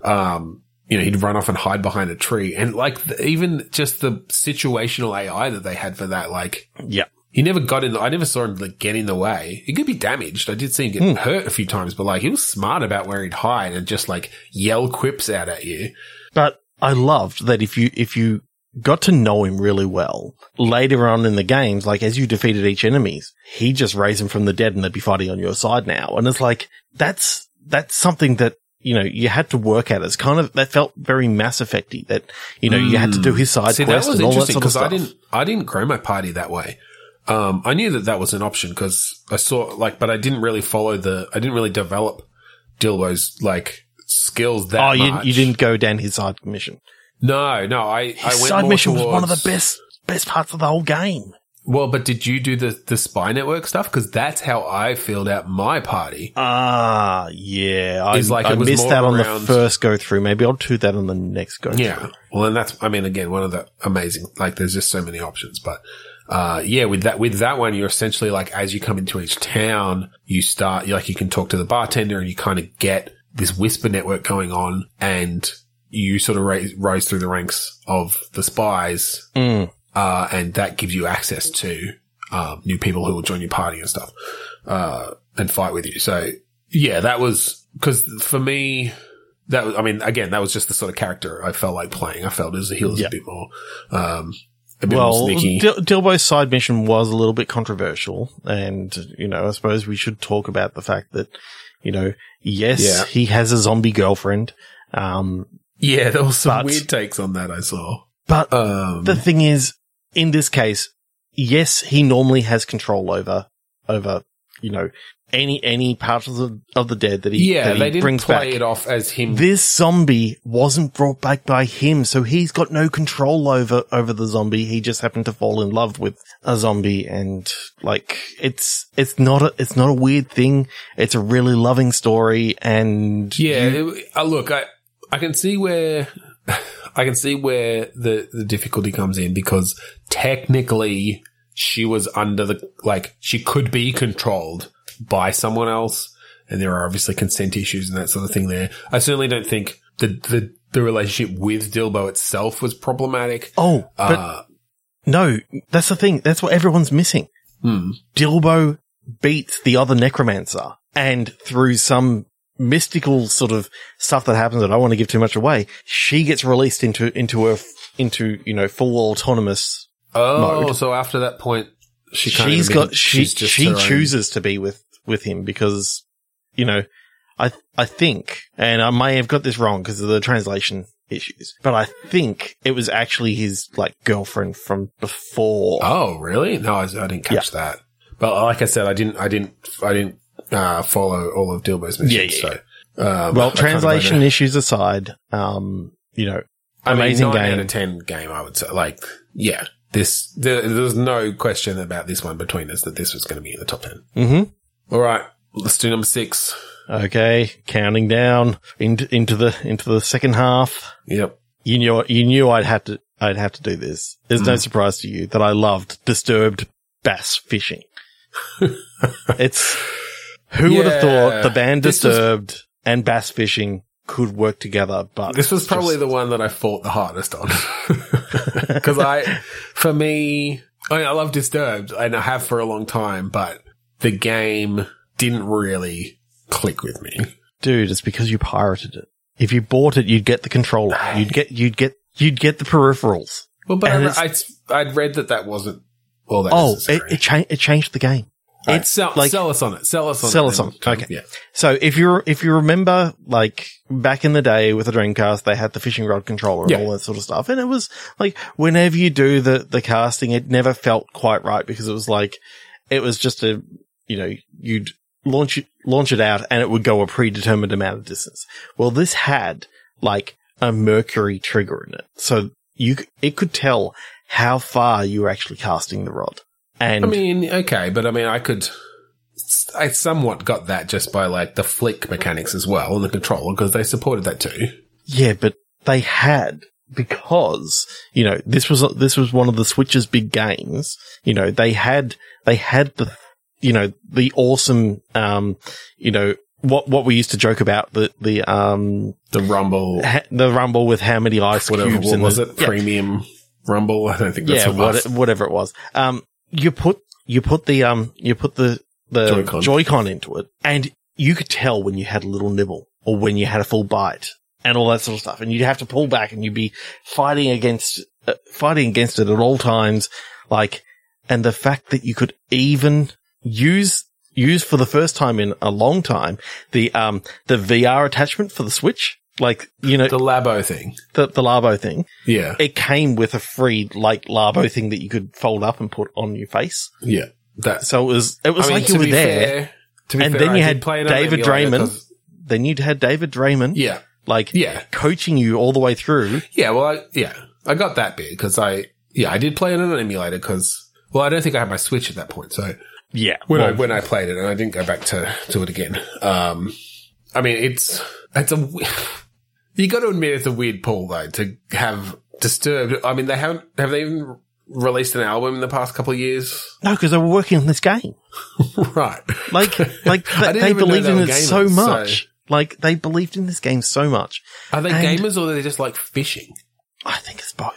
um, you know, he'd run off and hide behind a tree, and like the, even just the situational AI that they had for that, like yeah. he never got in. I never saw him like get in the way. He could be damaged. I did see him get Hmm. hurt a few times, but like he was smart about where he'd hide and just like yell quips out at you. But I loved that if you if you got to know him really well later on in the games, like as you defeated each enemies, he just raised them from the dead and they'd be fighting on your side now. And it's like that's that's something that you know you had to work at. It's kind of that felt very Mass Effecty. That you know you had to do his side See, that quest was and all that interesting sort of because. I didn't, I didn't grow my party that way. Um, I knew that that was an option because I saw like, but I didn't really follow the, I didn't really develop Dilbo's like skills that oh, you, you didn't go down his side mission. No, no, I, I His went side mission was one of the best best parts of the whole game. Well, but did you do the the spy network stuff? Because that's how I filled out my party. Ah, yeah. I, Is like I missed that on around- the first go through. Maybe I'll do that on the next go Yeah. through. Well, and that's, I mean, again, one of the amazing, like, there's just so many options, but, uh, yeah, with that, with that one, you're essentially like, as you come into each town, you start, like, you can talk to the bartender and you kind of get this whisper network going on and you sort of rise, rise through the ranks of the spies, Mm. uh, and that gives you access to, um, new people who will join your party and stuff, uh, and fight with you. So, yeah, that was, cause for me, that was, I mean, again, that was just the sort of character I felt like playing. I felt as he was Yeah. a bit more, um, a bit more Well, sneaky. Dil- Dilbo's side mission was a little bit controversial, and you know, I suppose we should talk about the fact that, you know, yes, Yeah. he has a zombie girlfriend, um, yeah, there was some but- weird takes on that I saw. but Um, the thing is, in this case, yes, he normally has control over over you know any any parts of the of the dead that he yeah, that he they didn't brings play back. it off as him. This zombie wasn't brought back by him, so he's got no control over over the zombie. He just happened to fall in love with a zombie, and like it's it's not a it's not a weird thing. It's a really loving story, and yeah, you- it- uh, look, I I can see where [laughs] I can see where the the difficulty comes in because technically she was under the like she could be controlled by someone else, and there are obviously consent issues and that sort of thing. There, I certainly don't think the the the relationship with Dilbo itself was problematic. oh, but Uh, no, that's the thing. That's what everyone's missing. hmm. Dilbo beats the other necromancer and through some mystical sort of stuff that happens that I want to give too much away, she gets released into, into a, into, you know, full autonomous. Oh, Mode. so after that point, she can't got, she, she's she her own- chooses to be with, with him because, you know, I, I think, and I may have got this wrong because of the translation issues, but I think it was actually his like girlfriend from before. Oh, really? No, I, I didn't catch that. But like I said, I didn't, I didn't, I didn't uh, follow all of Dilbo's missions. Yeah, yeah, so, um, well, I kind of translation issues aside, um, you know, I amazing nine game. out of ten game. I would say, like, yeah, this there, there's no question about this one between us that this was going to be in the top ten. Mm-hmm. All right, Let's do number six. Okay, counting down into into the into the second half. Yep. You knew you knew I'd have to I'd have to do this. There's no mm. surprise to you that I loved disturbed bass fishing. [laughs] it's who would have thought the band This was- disturbed and bass fishing could work together, but This was probably just- the one that I fought the hardest on. [laughs] [laughs] Cause I, for me, I, mean, I love Disturbed and I have for a long time, but the game didn't really click with me. dude, it's because you pirated it. If you bought it, you'd get the controller. You'd get you'd get you'd get the peripherals. Well, but And I, I'd, I'd read that that wasn't all that Oh, it it, cha- it changed the game. Right, it's sell, like- sell us on it. Sell us on Sell it. us on it. Okay. Yeah. So if you if you remember, like back in the day with the Dreamcast, they had the fishing rod controller and Yeah. all that sort of stuff, and it was like whenever you do the the casting, it never felt quite right because it was like it was just a you know you'd launch it launch it out and it would go a predetermined amount of distance. Well, this had like a mercury trigger in it, so you it could tell how far you were actually casting the rod. And I mean, okay, but I mean, I could, I somewhat got that just by like the flick mechanics as well and the controller because they supported that too. Yeah, but they had because you know this was this was one of the Switch's big games. You know they had they had the you know the awesome um you know what what we used to joke about the the um The Rumble, ha- the rumble with how many ice whatever, cubes what was the, it? Yeah, Premium Rumble? I don't think that's yeah what it was. what, whatever it was. Um, you put you put the um you put the the Joy-Con. Joy-Con into it, and you could tell when you had a little nibble or when you had a full bite and all that sort of stuff. And you'd have to pull back and you'd be fighting against uh, fighting against it at all times. Like, and the fact that you could even use use for the first time in a long time the um the VR attachment for the Switch. Like, you know, The Labo thing. the, the Labo thing Yeah. it came with a free like Labo thing that you could fold up and put on your face. Yeah. That, So it was it was I mean, like you were there. fair- to be And fair, then you I had David Draymond. Then you'd had David Draymond, Yeah. like Yeah. coaching you all the way through. Yeah, well, I, yeah, I got that bit because I, yeah, I did play it on an emulator because, well, I don't think I had my Switch at that point. So Yeah, when I, when I played it and I didn't go back to, to it again. Um, I mean, it's, it's a, we- [sighs] you got to admit it's a weird pull though to have disturbed. I mean, they haven't, have they even released an album in the past couple of years? [laughs] no, because they were working on this game. right. Like, [laughs] like I they, didn't they even know believed they in it so gamers, so- much. Like they believed in this game so much. Are they And- gamers or are they just like fishing? I think it's both.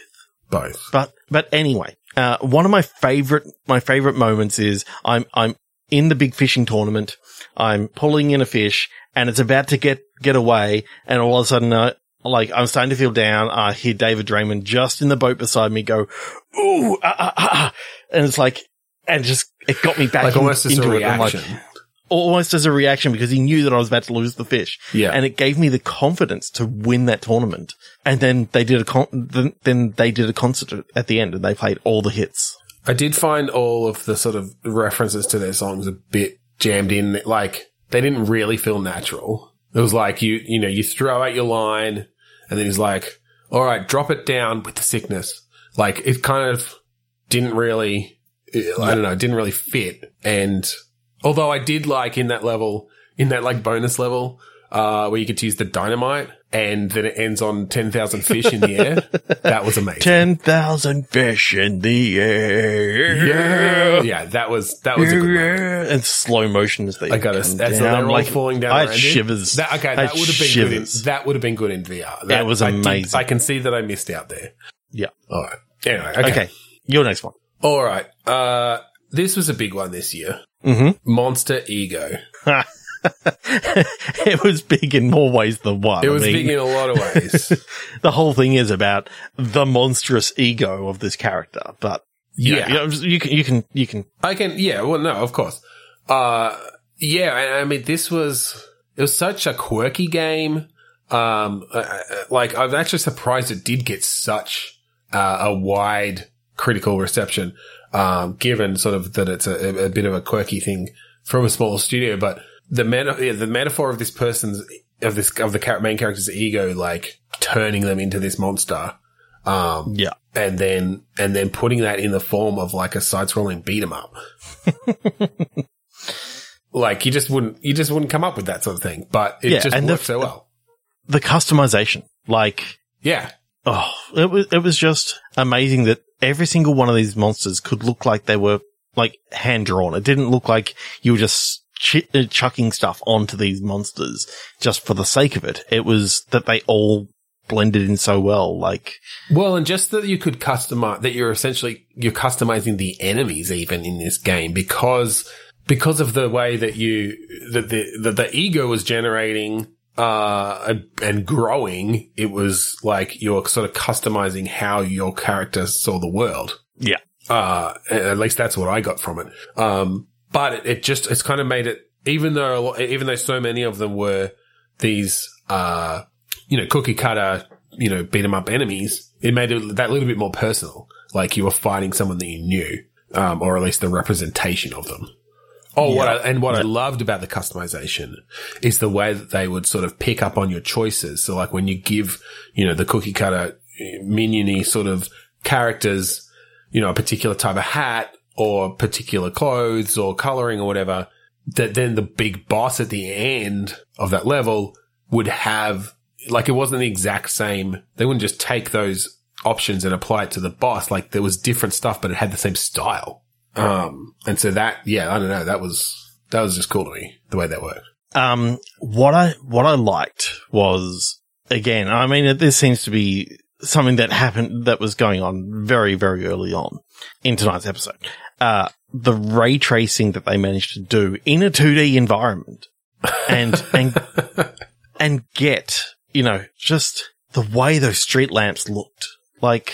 Both. But but anyway, uh, one of my favorite my favorite moments is I'm I'm in the big fishing tournament. I'm pulling in a fish, and it's about to get get away, and all of a sudden, uh, like I'm starting to feel down. I hear David Draymond just in the boat beside me go, "Ooh!" Ah, ah, ah, ah," and it's like, and just it got me back Like in- almost as a into it. I'm like- reaction. almost as a reaction because he knew that I was about to lose the fish. Yeah. And it gave me the confidence to win that tournament. And then they did a con- then, then they did a concert at the end and they played all the hits. I did find all of the sort of references to their songs a bit jammed in. Like they didn't really feel natural. It was like you, you know, you throw out your line and then he's like, all right, drop it down with the sickness. Like it kind of didn't really, I don't know, it didn't really fit. And although I did like in that level, in that like bonus level, uh, where you get to use the dynamite and then it ends on 10,000 fish in the air. [laughs] That was amazing. 10,000 fish in the air. Yeah. Yeah, that was, that was a good moment. And slow motion as they I got it. That's down. like, falling down. I had shivers. That, okay, that would have been good. In, that would have been good in VR. That was I did- amazing. I can see that I missed out there. Yeah. All right. Anyway. Okay. Okay. Your next one. All right. Uh, this was a big one this year. Mm-hmm. Monster Ego. [laughs] it was big in more ways than one. It was I mean, big in a lot of ways. [laughs] the whole thing is about the monstrous ego of this character, but yeah. you, know, you can, you can, you can, I can, yeah, well, no, of course. Uh, yeah, I, I mean, this was, it was such a quirky game. Um, uh, like, I'm actually surprised it did get such uh, a wide critical reception, um, given sort of that it's a, a bit of a quirky thing from a smaller studio. But the meta- yeah, the metaphor of this person's, of this, of the main character's ego, like turning them into this monster. Um, yeah. and then and then putting that in the form of like a side-scrolling beat 'em up. [laughs] like you just wouldn't you just wouldn't come up with that sort of thing. But it Yeah, just and the- worked so well. The customization, like, Yeah. oh, it was, it was just amazing that every single one of these monsters could look like they were like hand drawn. It didn't look like you were just ch- uh, chucking stuff onto these monsters just for the sake of it. It was that they all blended in so well. Like, Well, and just that you could customize that you're essentially you're customizing the enemies even in this game because because of the way that you that the that the ego was generating uh and, and growing, it was like you're sort of customizing how your character saw the world. yeah, Uh, at least that's what I got from it. Um, but it, it just, it's kind of made it, even though, a lot- even though so many of them were these, uh, you know, cookie cutter, you know, beat 'em up enemies, it made it that little bit more personal. Like you were fighting someone that you knew, um, or at least the representation of them. Oh, what I, and what I loved about the customization is the way that they would sort of pick up on your choices. So like when you give, you know, the cookie cutter eh, miniony sort of characters, you know, a particular type of hat or particular clothes or coloring or whatever, that then the big boss at the end of that level would have, like, it wasn't the exact same. They wouldn't just take those options and apply it to the boss. Like, there was different stuff, but it had the same style. Um, and so that, yeah, I don't know. That was, that was just cool to me, the way that worked. Um, what I, what I liked was, again, I mean, this seems to be something that happened, that was going on very, very early on in tonight's episode. Uh, the ray tracing that they managed to do in a 2D environment and, [laughs] and, and get, you know, just the way those street lamps looked. Like,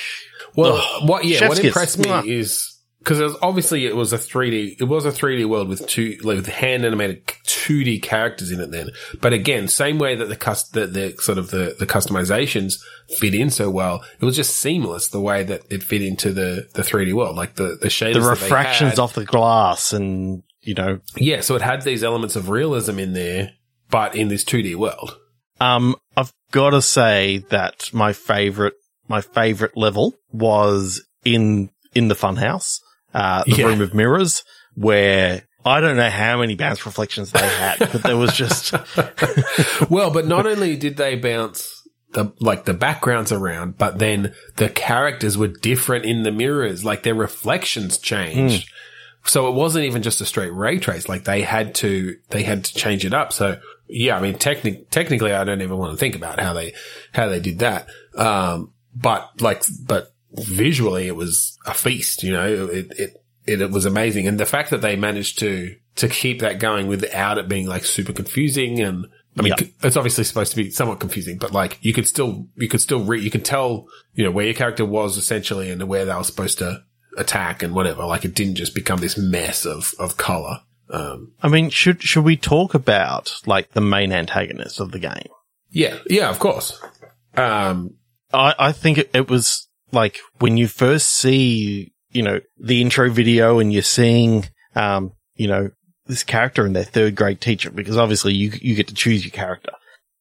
Well, Ugh. what yeah, what impressed me Mwah. is because obviously it was a 3D, it was a 3D world with two like with hand animated 2D characters in it. Then, but again, same way that the cust the, the sort of the the customizations fit in so well, it was just seamless the way that it fit into the the 3D world, like the the shaders, the that refractions had. off the glass and, you know, yeah. So it had these elements of realism in there, but in this 2D world. Um, I've got to say that my favorite, my favorite level was in, in the funhouse, uh, the Yeah. room of mirrors where I don't know how many bounce reflections they had, but there was just, [laughs] [laughs] well, but not only did they bounce the like the backgrounds around, but then the characters were different in the mirrors, like their reflections changed. So it wasn't even just a straight ray trace. Like they had to they had to change it up. So yeah, I mean technic- technically I don't even want to think about how they how they did that. Um but like but visually it was a feast, you know. It it it, it was amazing. And the fact that they managed to to keep that going without it being like super confusing and I mean, Yeah. it's obviously supposed to be somewhat confusing, but like you could still, you could still read, you could tell, you know, where your character was essentially and where they were supposed to attack and whatever. Like it didn't just become this mess of, of color. Um, I mean, should, should we talk about like the main antagonist of the game? yeah, yeah, of course. Um, I, I think it, it was like when you first see, you know, the intro video and you're seeing, um, you know, this character and their third grade teacher, because obviously you, you get to choose your character.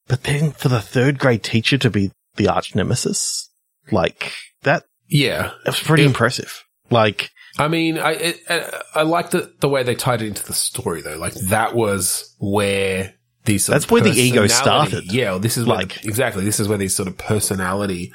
But then for the third grade teacher to be the arch nemesis, like that, yeah. that was pretty It- impressive. Like, I mean, I, it, I, like the, the way they tied it into the story though. Like that was where these, sort That's where the ego started. Yeah. well, This is where Like- the- exactly. This is where these sort of personality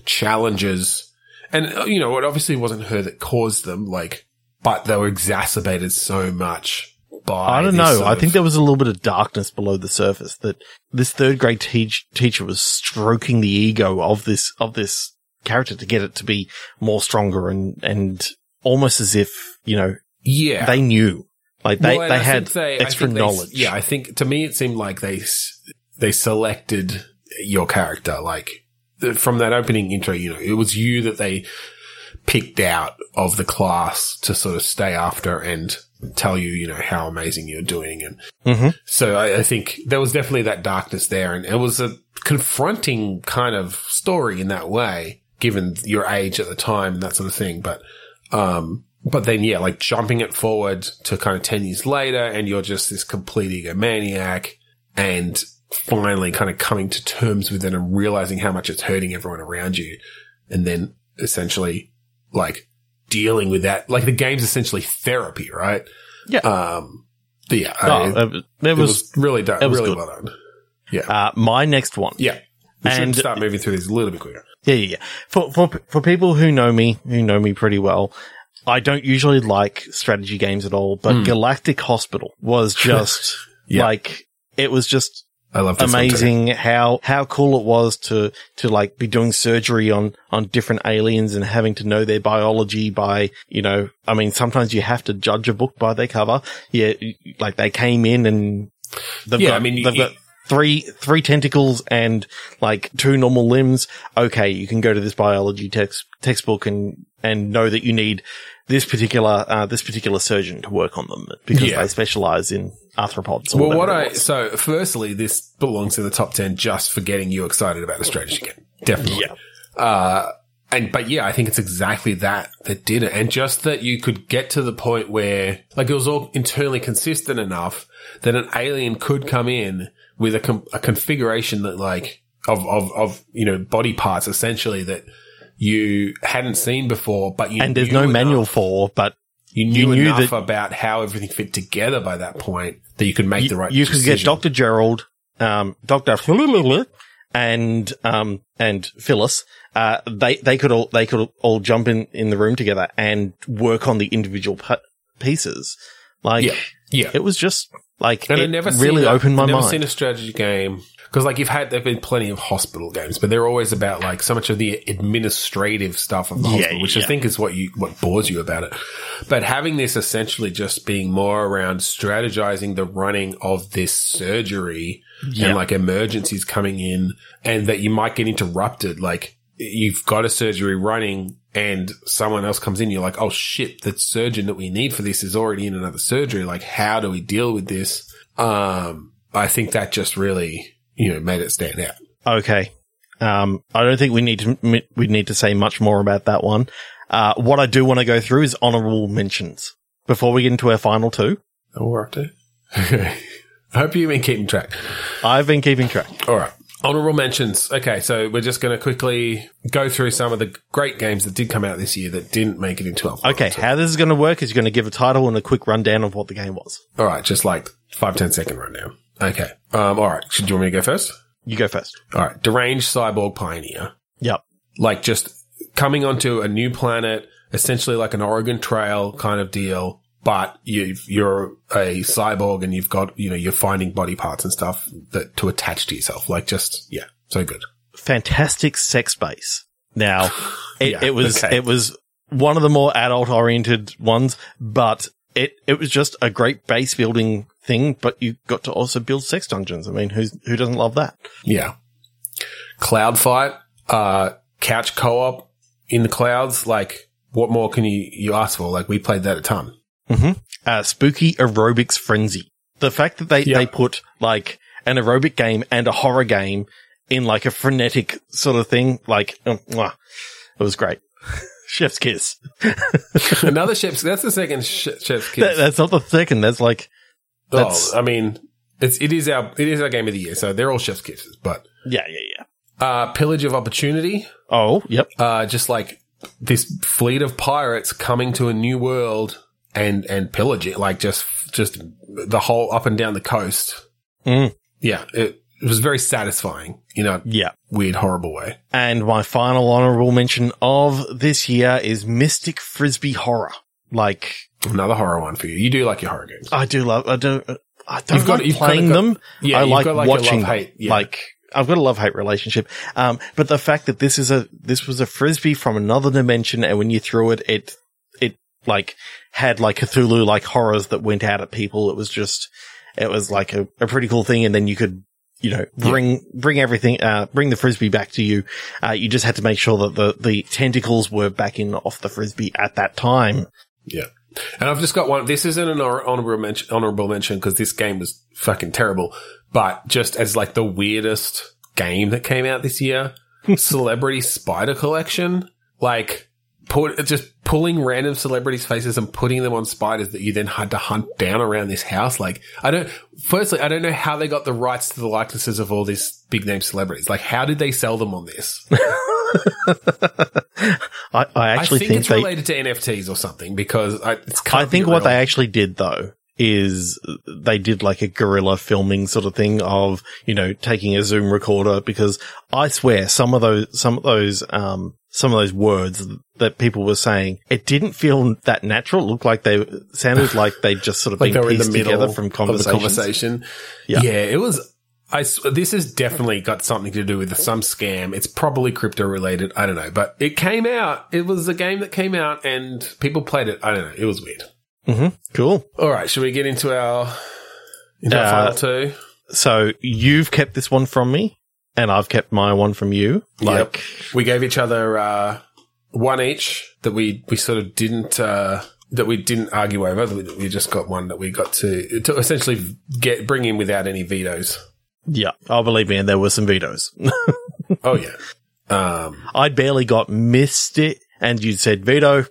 challenges and uh, you know, it obviously wasn't her that caused them, like, but they were exacerbated so much by, I don't know. I think there was a little bit of darkness below the surface that this third grade teach- teacher was stroking the ego of this, of this character to get it to be more stronger and, and almost as if, you know, yeah, they knew. Like they, Well, they I had they- extra they- knowledge. yeah, I think to me it seemed like they they selected your character like from that opening intro. You know, it was you that they picked out of the class to sort of stay after and tell you, you know, how amazing you're doing. And Mhm. so I, I think there was definitely that darkness there, and it was a confronting kind of story in that way, given your age at the time and that sort of thing. But um, but then, yeah, like jumping it forward to kind of 10 years later and you're just this complete egomaniac and finally kind of coming to terms with it and realizing how much it's hurting everyone around you. And then essentially like dealing with that. Like the game's essentially therapy, right? Yeah. Um, yeah, Oh, I- it, it it was, was really done, it was really good. well done. Yeah, uh, my next one. yeah. We should and- start moving through these a little bit quicker. Yeah, yeah, yeah. For, for, for people who know me, who know me pretty well, I don't usually like strategy games at all, but Galactic Hospital was [laughs] just Yeah. like, it was just I love this one too. amazing how, how cool it was to, to like be doing surgery on, on different aliens and having to know their biology by, you know, I mean, sometimes you have to judge a book by their cover. Yeah. Like they came in and they've Yeah, got, I mean, they've got three, three tentacles and like two normal limbs. Okay. You can go to this biology text, textbook and, and know that you need this particular, uh, this particular surgeon to work on them because Yeah. they specialize in arthropods. Well, what I so firstly, this belongs in the top ten just for getting you excited about a strategy game. Definitely. Yeah. Uh, and but yeah, I think it's exactly that that did it, and just that you could get to the point where like it was all internally consistent enough that an alien could come in with a, com- a configuration that like of of of you know body parts essentially that you hadn't seen before, but you and there's no enough- manual for, but You knew, knew enough about how everything fit together by that point that you could make the right. you could get decision. Dr. Gerald, um, Dr. [laughs] and, um, and Phyllis. Uh, they, they could all, they could all jump in, in the room together and work on the individual pu- pieces. Like, Yeah, yeah. it was just like, And it I never really opened my I've never mind. seen a strategy game because, like, you've had there've been plenty of hospital games, but they're always about like so much of the administrative stuff of the Yeah, hospital, which I think is what you what bores you about it. But having this essentially just being more around strategizing the running of this surgery Yeah. and like emergencies coming in, and that you might get interrupted, like. You've got a surgery running and someone else comes in. You're like, oh shit, the surgeon that we need for this is already in another surgery. Like, how do we deal with this? Um, I think that just really, you know, made it stand out. Okay. Um, I don't think we need to, we need to say much more about that one. Uh, what I do want to go through is honorable mentions before we get into our final two. Oh, we're up to. Okay. I hope you've been keeping track. I've been keeping track. All right. Honorable mentions. Okay, so we're just going to quickly go through some of the great games that did come out this year that didn't make it into our final Okay, how this is going to work is you're going to give a title and a quick rundown of what the game was. All right, just like five, ten second rundown. Okay. Um, all right. Should you want me to go first? You go first. All right. Deranged Cyborg Pioneer. Yep. like just coming onto a new planet, essentially like an Oregon Trail kind of deal. But you you're a cyborg and you've got you know you're finding body parts and stuff that to attach to yourself. Like just yeah, so good. Fantastic sex base. Now, [sighs] it, Yeah, it was okay. it was one of the more adult oriented ones, but it it was just a great base building thing. But you got to also build sex dungeons. I mean, who's who doesn't love that? Yeah. Cloud fight, uh, couch co-op in the clouds. Like what more can you you ask for? Like we played that a ton. uh, spooky aerobics frenzy. The fact that they, Yeah. they put like an aerobic game and a horror game in like a frenetic sort of thing, like, um, mwah, it was great. [laughs] Chef's kiss. [laughs] Another chef's. That's the second sh- chef's kiss. That, that's not the second. That's like, that's, oh, I mean, it's it is our it is our game of the year. So they're all chef's kisses, but. yeah, yeah, yeah. Uh, pillage of opportunity. Oh, yep. Uh, just like this fleet of pirates coming to a new world and, and pillage it, like just, just the whole up and down the coast. Mm. Yeah. It, it was very satisfying in a Yeah. weird, horrible way. And my final honorable mention of this year is Mystic Frisbee Horror. Like, Another horror one for you. You do like your horror games. I do love, I do, I don't You've got- like you've playing got- them. yeah, I like got like watching love-hate, yeah. Like, I've got a love hate relationship. Um, but the fact that this is a, this was a frisbee from another dimension and when you threw it, it, it like had like Cthulhu like horrors that went out at people. It was just, it was like a, a pretty cool thing. And then you could, you know, bring, bring everything, uh, bring the frisbee back to you. Uh, you just had to make sure that the, the tentacles were backing off the frisbee at that time. Yeah. And I've just got one. This isn't an hon- mention, honorable mention because this game was fucking terrible. But just as like the weirdest game that came out this year, [laughs] Celebrity Spider Collection, like put just pulling random celebrities' faces and putting them on spiders that you then had to hunt down around this house. Like I don't. Firstly, I don't know how they got the rights to the likenesses of all these big name celebrities. Like how did they sell them on this? [laughs] I, [laughs] I I actually think, think, it's they, related to NFTs or something because I, it's I think what they actually did though is they did like a guerrilla filming sort of thing of, you know, taking a Zoom recorder because I swear some of those, some of those, um, some of those words that people were saying, it didn't feel that natural. It looked like they sounded like they just sort of [laughs] like been they in the pieced together from conversations. conversation. Yeah. Yeah. it was. I this has definitely got something to do with some scam. It's probably crypto related. I don't know, but it came out. It was a game that came out and people played it. I don't know. It was weird. hmm Cool. All right, should we get into our into our Uh, final two? So you've kept this one from me and I've kept my one from you. Like, Yep. We gave each other uh, one each that we we sort of didn't uh, that we didn't argue over. We, we just got one that we got to to essentially get bring in without any vetoes. Yeah, I'll believe me. And there were some vetoes. [laughs] Oh yeah. Um, I barely got missed it and you said veto.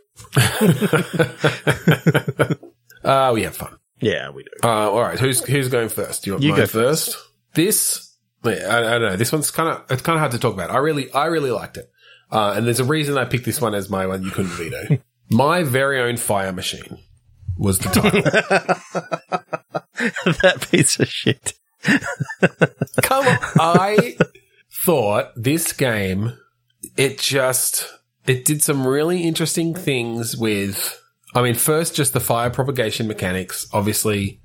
uh, we have fun. Yeah, we do. Uh, all right, who's who's going first? Do you want You go first? This, I, I don't know. This one's kind of it's kind of hard to talk about. I really I really liked it, uh, and there's a reason I picked this one as my one. You couldn't veto. [laughs] my very own fire machine was the title. [laughs] that piece of shit. [laughs] Come on, I thought this game it just it did some really interesting things with. I mean, first, just the fire propagation mechanics obviously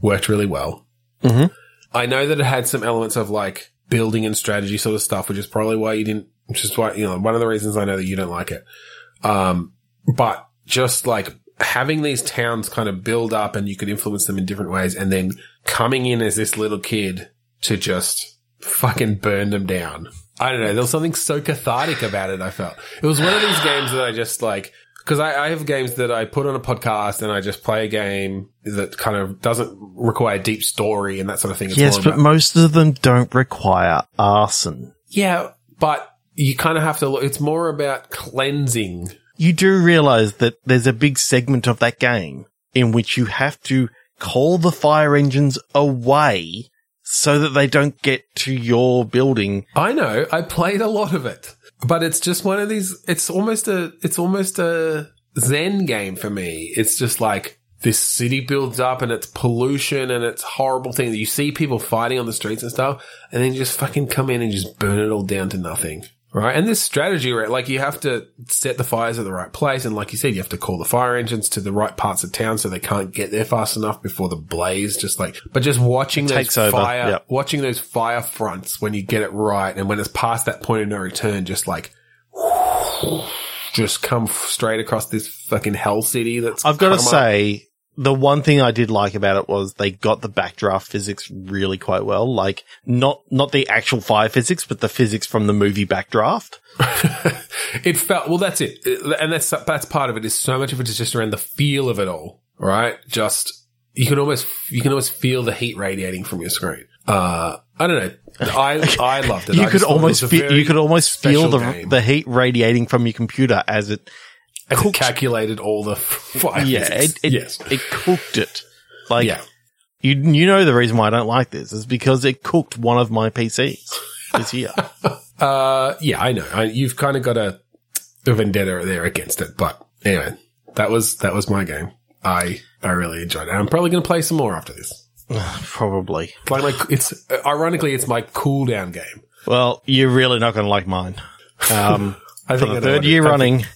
worked really well. Mhm. I know that it had some elements of like building and strategy sort of stuff, which is probably why you didn't, which is why, you know, one of the reasons I know that you don't like it. Um, but just like having these towns kind of build up and you could influence them in different ways and then coming in as this little kid to just fucking burn them down. I don't know. There was something so cathartic about it. I felt it was one of these games that I just like, because I, I have games that I put on a podcast and I just play a game that kind of doesn't require deep story and that sort of thing. It's Yes, but about- most of them don't require arson. yeah, but you kind of have to look. It's more about cleansing. You do realize that there's a big segment of that game in which you have to call the fire engines away so that they don't get to your building. I know. I played a lot of it, but it's just one of these. It's almost a. It's almost a Zen game for me. It's just like this city builds up and it's pollution and it's horrible thing that you see people fighting on the streets and stuff, and then you just fucking come in and just burn it all down to nothing. Right. And this strategy, right? Like you have to set the fires at the right place. And like you said, you have to call the fire engines to the right parts of town so they can't get there fast enough before the blaze just like, but just watching those takes over, fire, yep. watching those fire fronts when you get it right. And when it's past that point of no return, just like, [sighs] just come straight across this fucking hell city that's I've got to say, the one thing I did like about it was they got the backdraft physics really quite well. Like, not, not the actual fire physics, but the physics from the movie backdraft. [laughs] it felt well. That's it, and that's that's part of it. Is so much of it is just around the feel of it all, right? Just you can almost you can almost feel the heat radiating from your screen. Uh, I don't know. I I loved it. [laughs] You I could almost feel, you could almost feel the, game. the heat radiating from your computer as it, As it calculated all the [laughs] fire. yeah, it, it, yes, it cooked it. Like, yeah. you, you know the reason why I don't like this is because it cooked one of my PCs this year. [laughs] Uh, yeah, I know. I, you've kind of got a, a vendetta there against it, but anyway, that was that was my game. I I really enjoyed it. I'm probably going to play some more after this. [sighs] Probably. Like my, it's ironically, it's my cool down game. Well, you're really not going to like mine. Um, [laughs] I for think the I third year running,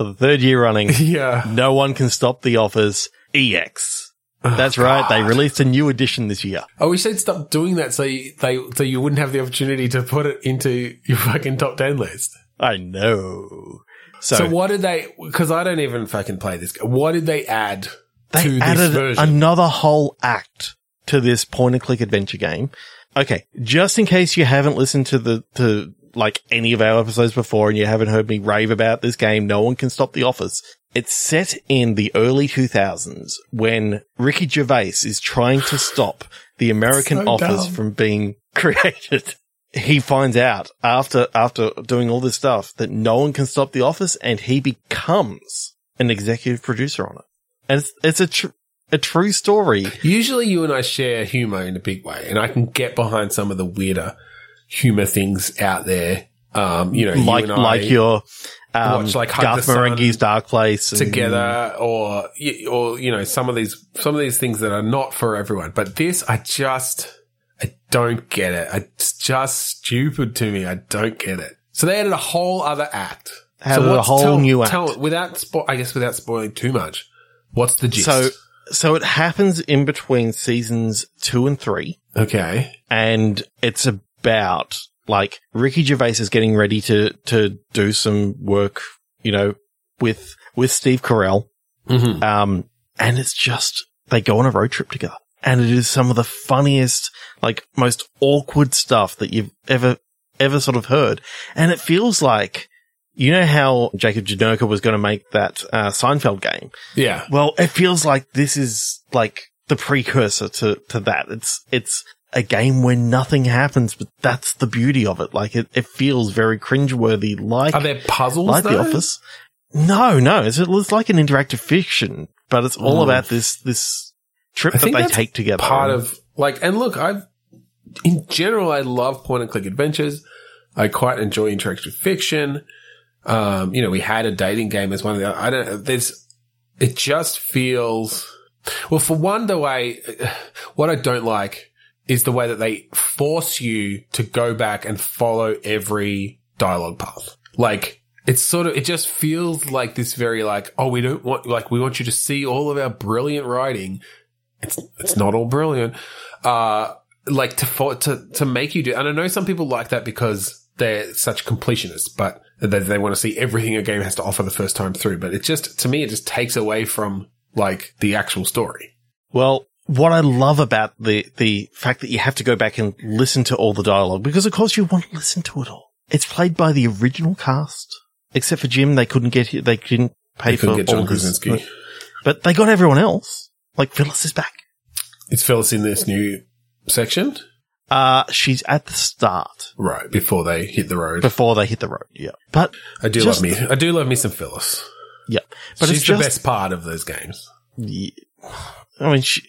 for the third year running, [laughs] Yeah, no one can stop the offers. EX. Oh, That's right. They released a new edition this year. I wish they'd stop doing that so you, they so you wouldn't have the opportunity to put it into your fucking top ten list. I know. So, So, what did they? Because I don't even fucking play this. game. What did they add they to this added version? another whole act to this point and click adventure game. Okay. Just in case you haven't listened to the, to like any of our episodes before and you haven't heard me rave about this game, no one can stop the office. It's set in the early 2000s when Ricky Gervais is trying to [sighs] stop the American So office dumb. from being [laughs] created. He finds out after, after doing all this stuff that no one can stop the office and he becomes an executive producer on it. And it's, it's a, tr- a true story. Usually, you and I share humor in a big way, and I can get behind some of the weirder humor things out there. Um, you know, you like I like your um, watch, like, Garth Marenghi's Dark Place and- together or or you know some of these some of these things that are not for everyone. But this i just i don't get it. It's just stupid to me. I don't get it. So they added a whole other act. Added so a whole tell- new act. tell- without spo- i guess without spoiling too much what's the gist? So so it happens in between seasons two and three. okay. And it's about like Ricky Gervais is getting ready to to do some work, you know, with with Steve Carell. mm-hmm. Um, and it's just they go on a road trip together, and it is some of the funniest, like most awkward stuff that you've ever ever sort of heard, and it feels like. You know how Jacob Janerka was going to make that uh, Seinfeld game? yeah Well, it feels like this is like the precursor to, to that. It's, it's a game where nothing happens, but that's the beauty of it. Like it, it feels very cringeworthy, like, are there puzzles like The? Office. No, no, it's, it's like an interactive fiction, but it's all Mm. about this, this trip I that they take together. part of like and look i've in general i love point and click adventures i quite enjoy interactive fiction um you know we had a dating game as one of the i don't there's it just feels well for one the way [sighs] what i don't like is the way that they force you to go back and follow every dialogue path like it's sort of it just feels like this very like oh we don't want like we want you to see all of our brilliant writing it's it's not all brilliant. Uh, like to for, to to make you do. And I know some people like that because they're such completionists, but they, they want to see everything a game has to offer the first time through. But it just to me, it just takes away from like the actual story. Well, what I love about the, the fact that you have to go back and listen to all the dialogue, because of course you want to listen to it all. It's played by the original cast, except for Jim. They couldn't get, they didn't pay They for get John all his- Krasinski. but they got everyone else. Like Phyllis is back. It's Phyllis in this new section, Uh, she's at the start right before they hit the road. before they hit the road. Yeah. But, I do love me. I do love me some Phyllis. yeah. But She's it's the just, best part of those games. Yeah. I mean, she,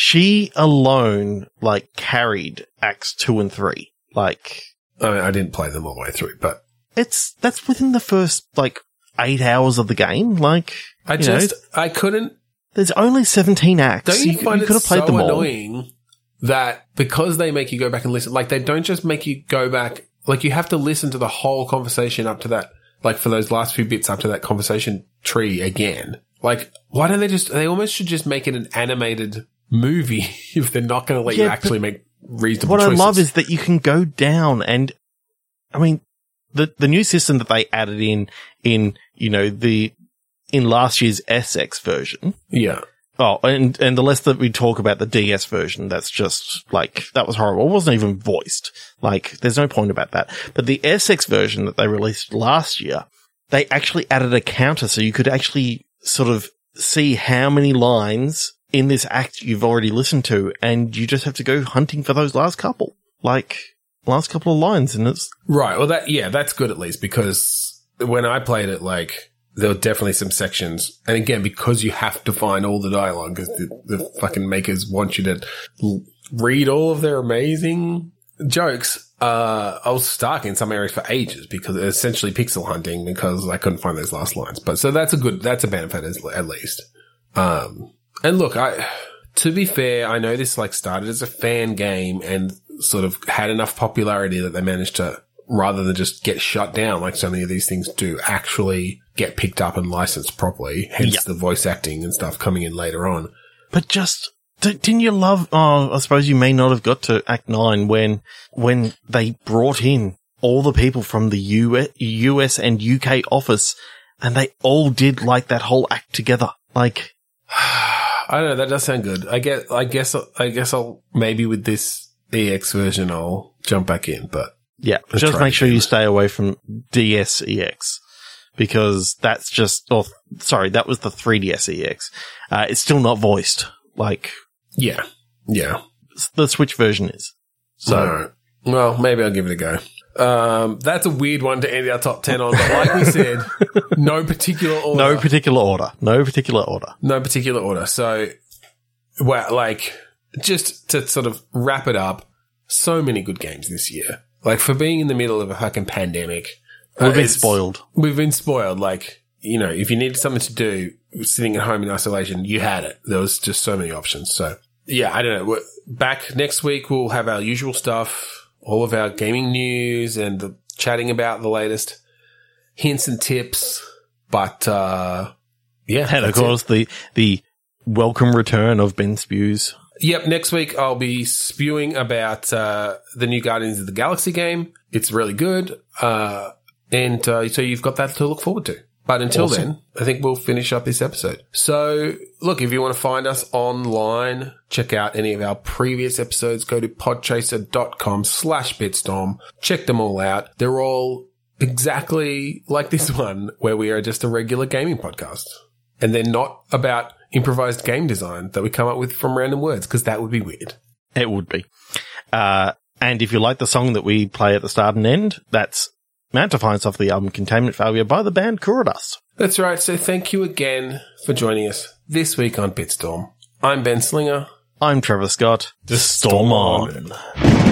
she alone, like, carried acts two and three. Like, I, mean, I didn't play them all the way through, but it's, that's within the first, like, eight hours of the game. Like, I you know, just I couldn't there's only 17 acts. Don't you, find you it could have played so them all. annoying that because they make you go back and listen, like they don't just make you go back, like you have to listen to the whole conversation up to that, like for those last few bits up to that conversation tree again. Like, why don't they just, they almost should just make it an animated movie [laughs] if they're not going to let you actually make reasonable What choices. I love is that you can go down and, I mean, the, the new system that they added in, in, you know, the, in last year's SX version, yeah. Oh, and, and the less that we talk about the DS version, that's just like, that was horrible. It wasn't even voiced. Like, there's no point about that. But the SX version that they released last year, they actually added a counter so you could actually sort of see how many lines in this act you've already listened to. And you just have to go hunting for those last couple, like last couple of lines. And it's, Right. Well, that, yeah, that's good at least because when I played it, like, there were definitely some sections. And again, because you have to find all the dialogue because the, the fucking makers want you to l- read all of their amazing jokes. Uh, I was stuck in some areas for ages because essentially pixel hunting because I couldn't find those last lines. But so that's a good, that's a benefit as, at least. Um, and look, I, to be fair, I know this like started as a fan game and sort of had enough popularity that they managed to, rather than just get shut down like so many of these things do, actually get picked up and licensed properly. Hence Yeah. the voice acting and stuff coming in later on. but just, didn't you love, oh, I suppose you may not have got to Act 9 when, when they brought in all the people from the US, US and UK office and they all did like that whole act together. Like, [sighs] [sighs] [sighs] I don't know. That does sound good. I get. I guess. I guess I'll maybe with this EX version I'll jump back in. But yeah, Let's just make sure you stay away from DSEX because that's just, oh, sorry, that was the 3DS EX. Uh, it's still not voiced like yeah, yeah. the Switch version is. So. Well, maybe I'll give it a go. Um, that's a weird one to end our top ten on. But like we said, [laughs] no particular order. no particular order. No particular order. No particular order. So, well, like, just to sort of wrap it up, so many good games this year. Like for being in the middle of a fucking pandemic, uh, We've been spoiled. We've been spoiled. Like, you know, if you needed something to do sitting at home in isolation, you had it. There was just so many options. So yeah, I don't know. We're back next week. We'll have our usual stuff, all of our gaming news and the chatting about the latest hints and tips. But, uh, yeah. And of that's it. course, the, the welcome return of Ben Spews. Yep, next week I'll be spewing about uh, the new Guardians of the Galaxy game. It's really good. Uh, and uh, so you've got that to look forward to. But until Awesome. then, I think we'll finish up this episode. So, look, if you want to find us online, check out any of our previous episodes, go to podchaser.com slash bitstorm. Check them all out. They're all exactly like this one, where we are just a regular gaming podcast. And they're not about improvised game design that we come up with from random words, because that would be weird. It would be. Uh, and if you like the song that we play at the start and end, that's Mount Defiance off the album Containment Failure by the band Kurodas. That's right. So thank you again for joining us this week on Bitstorm. I'm Ben Slinger. I'm Trevor Scott. Just Storm storm on.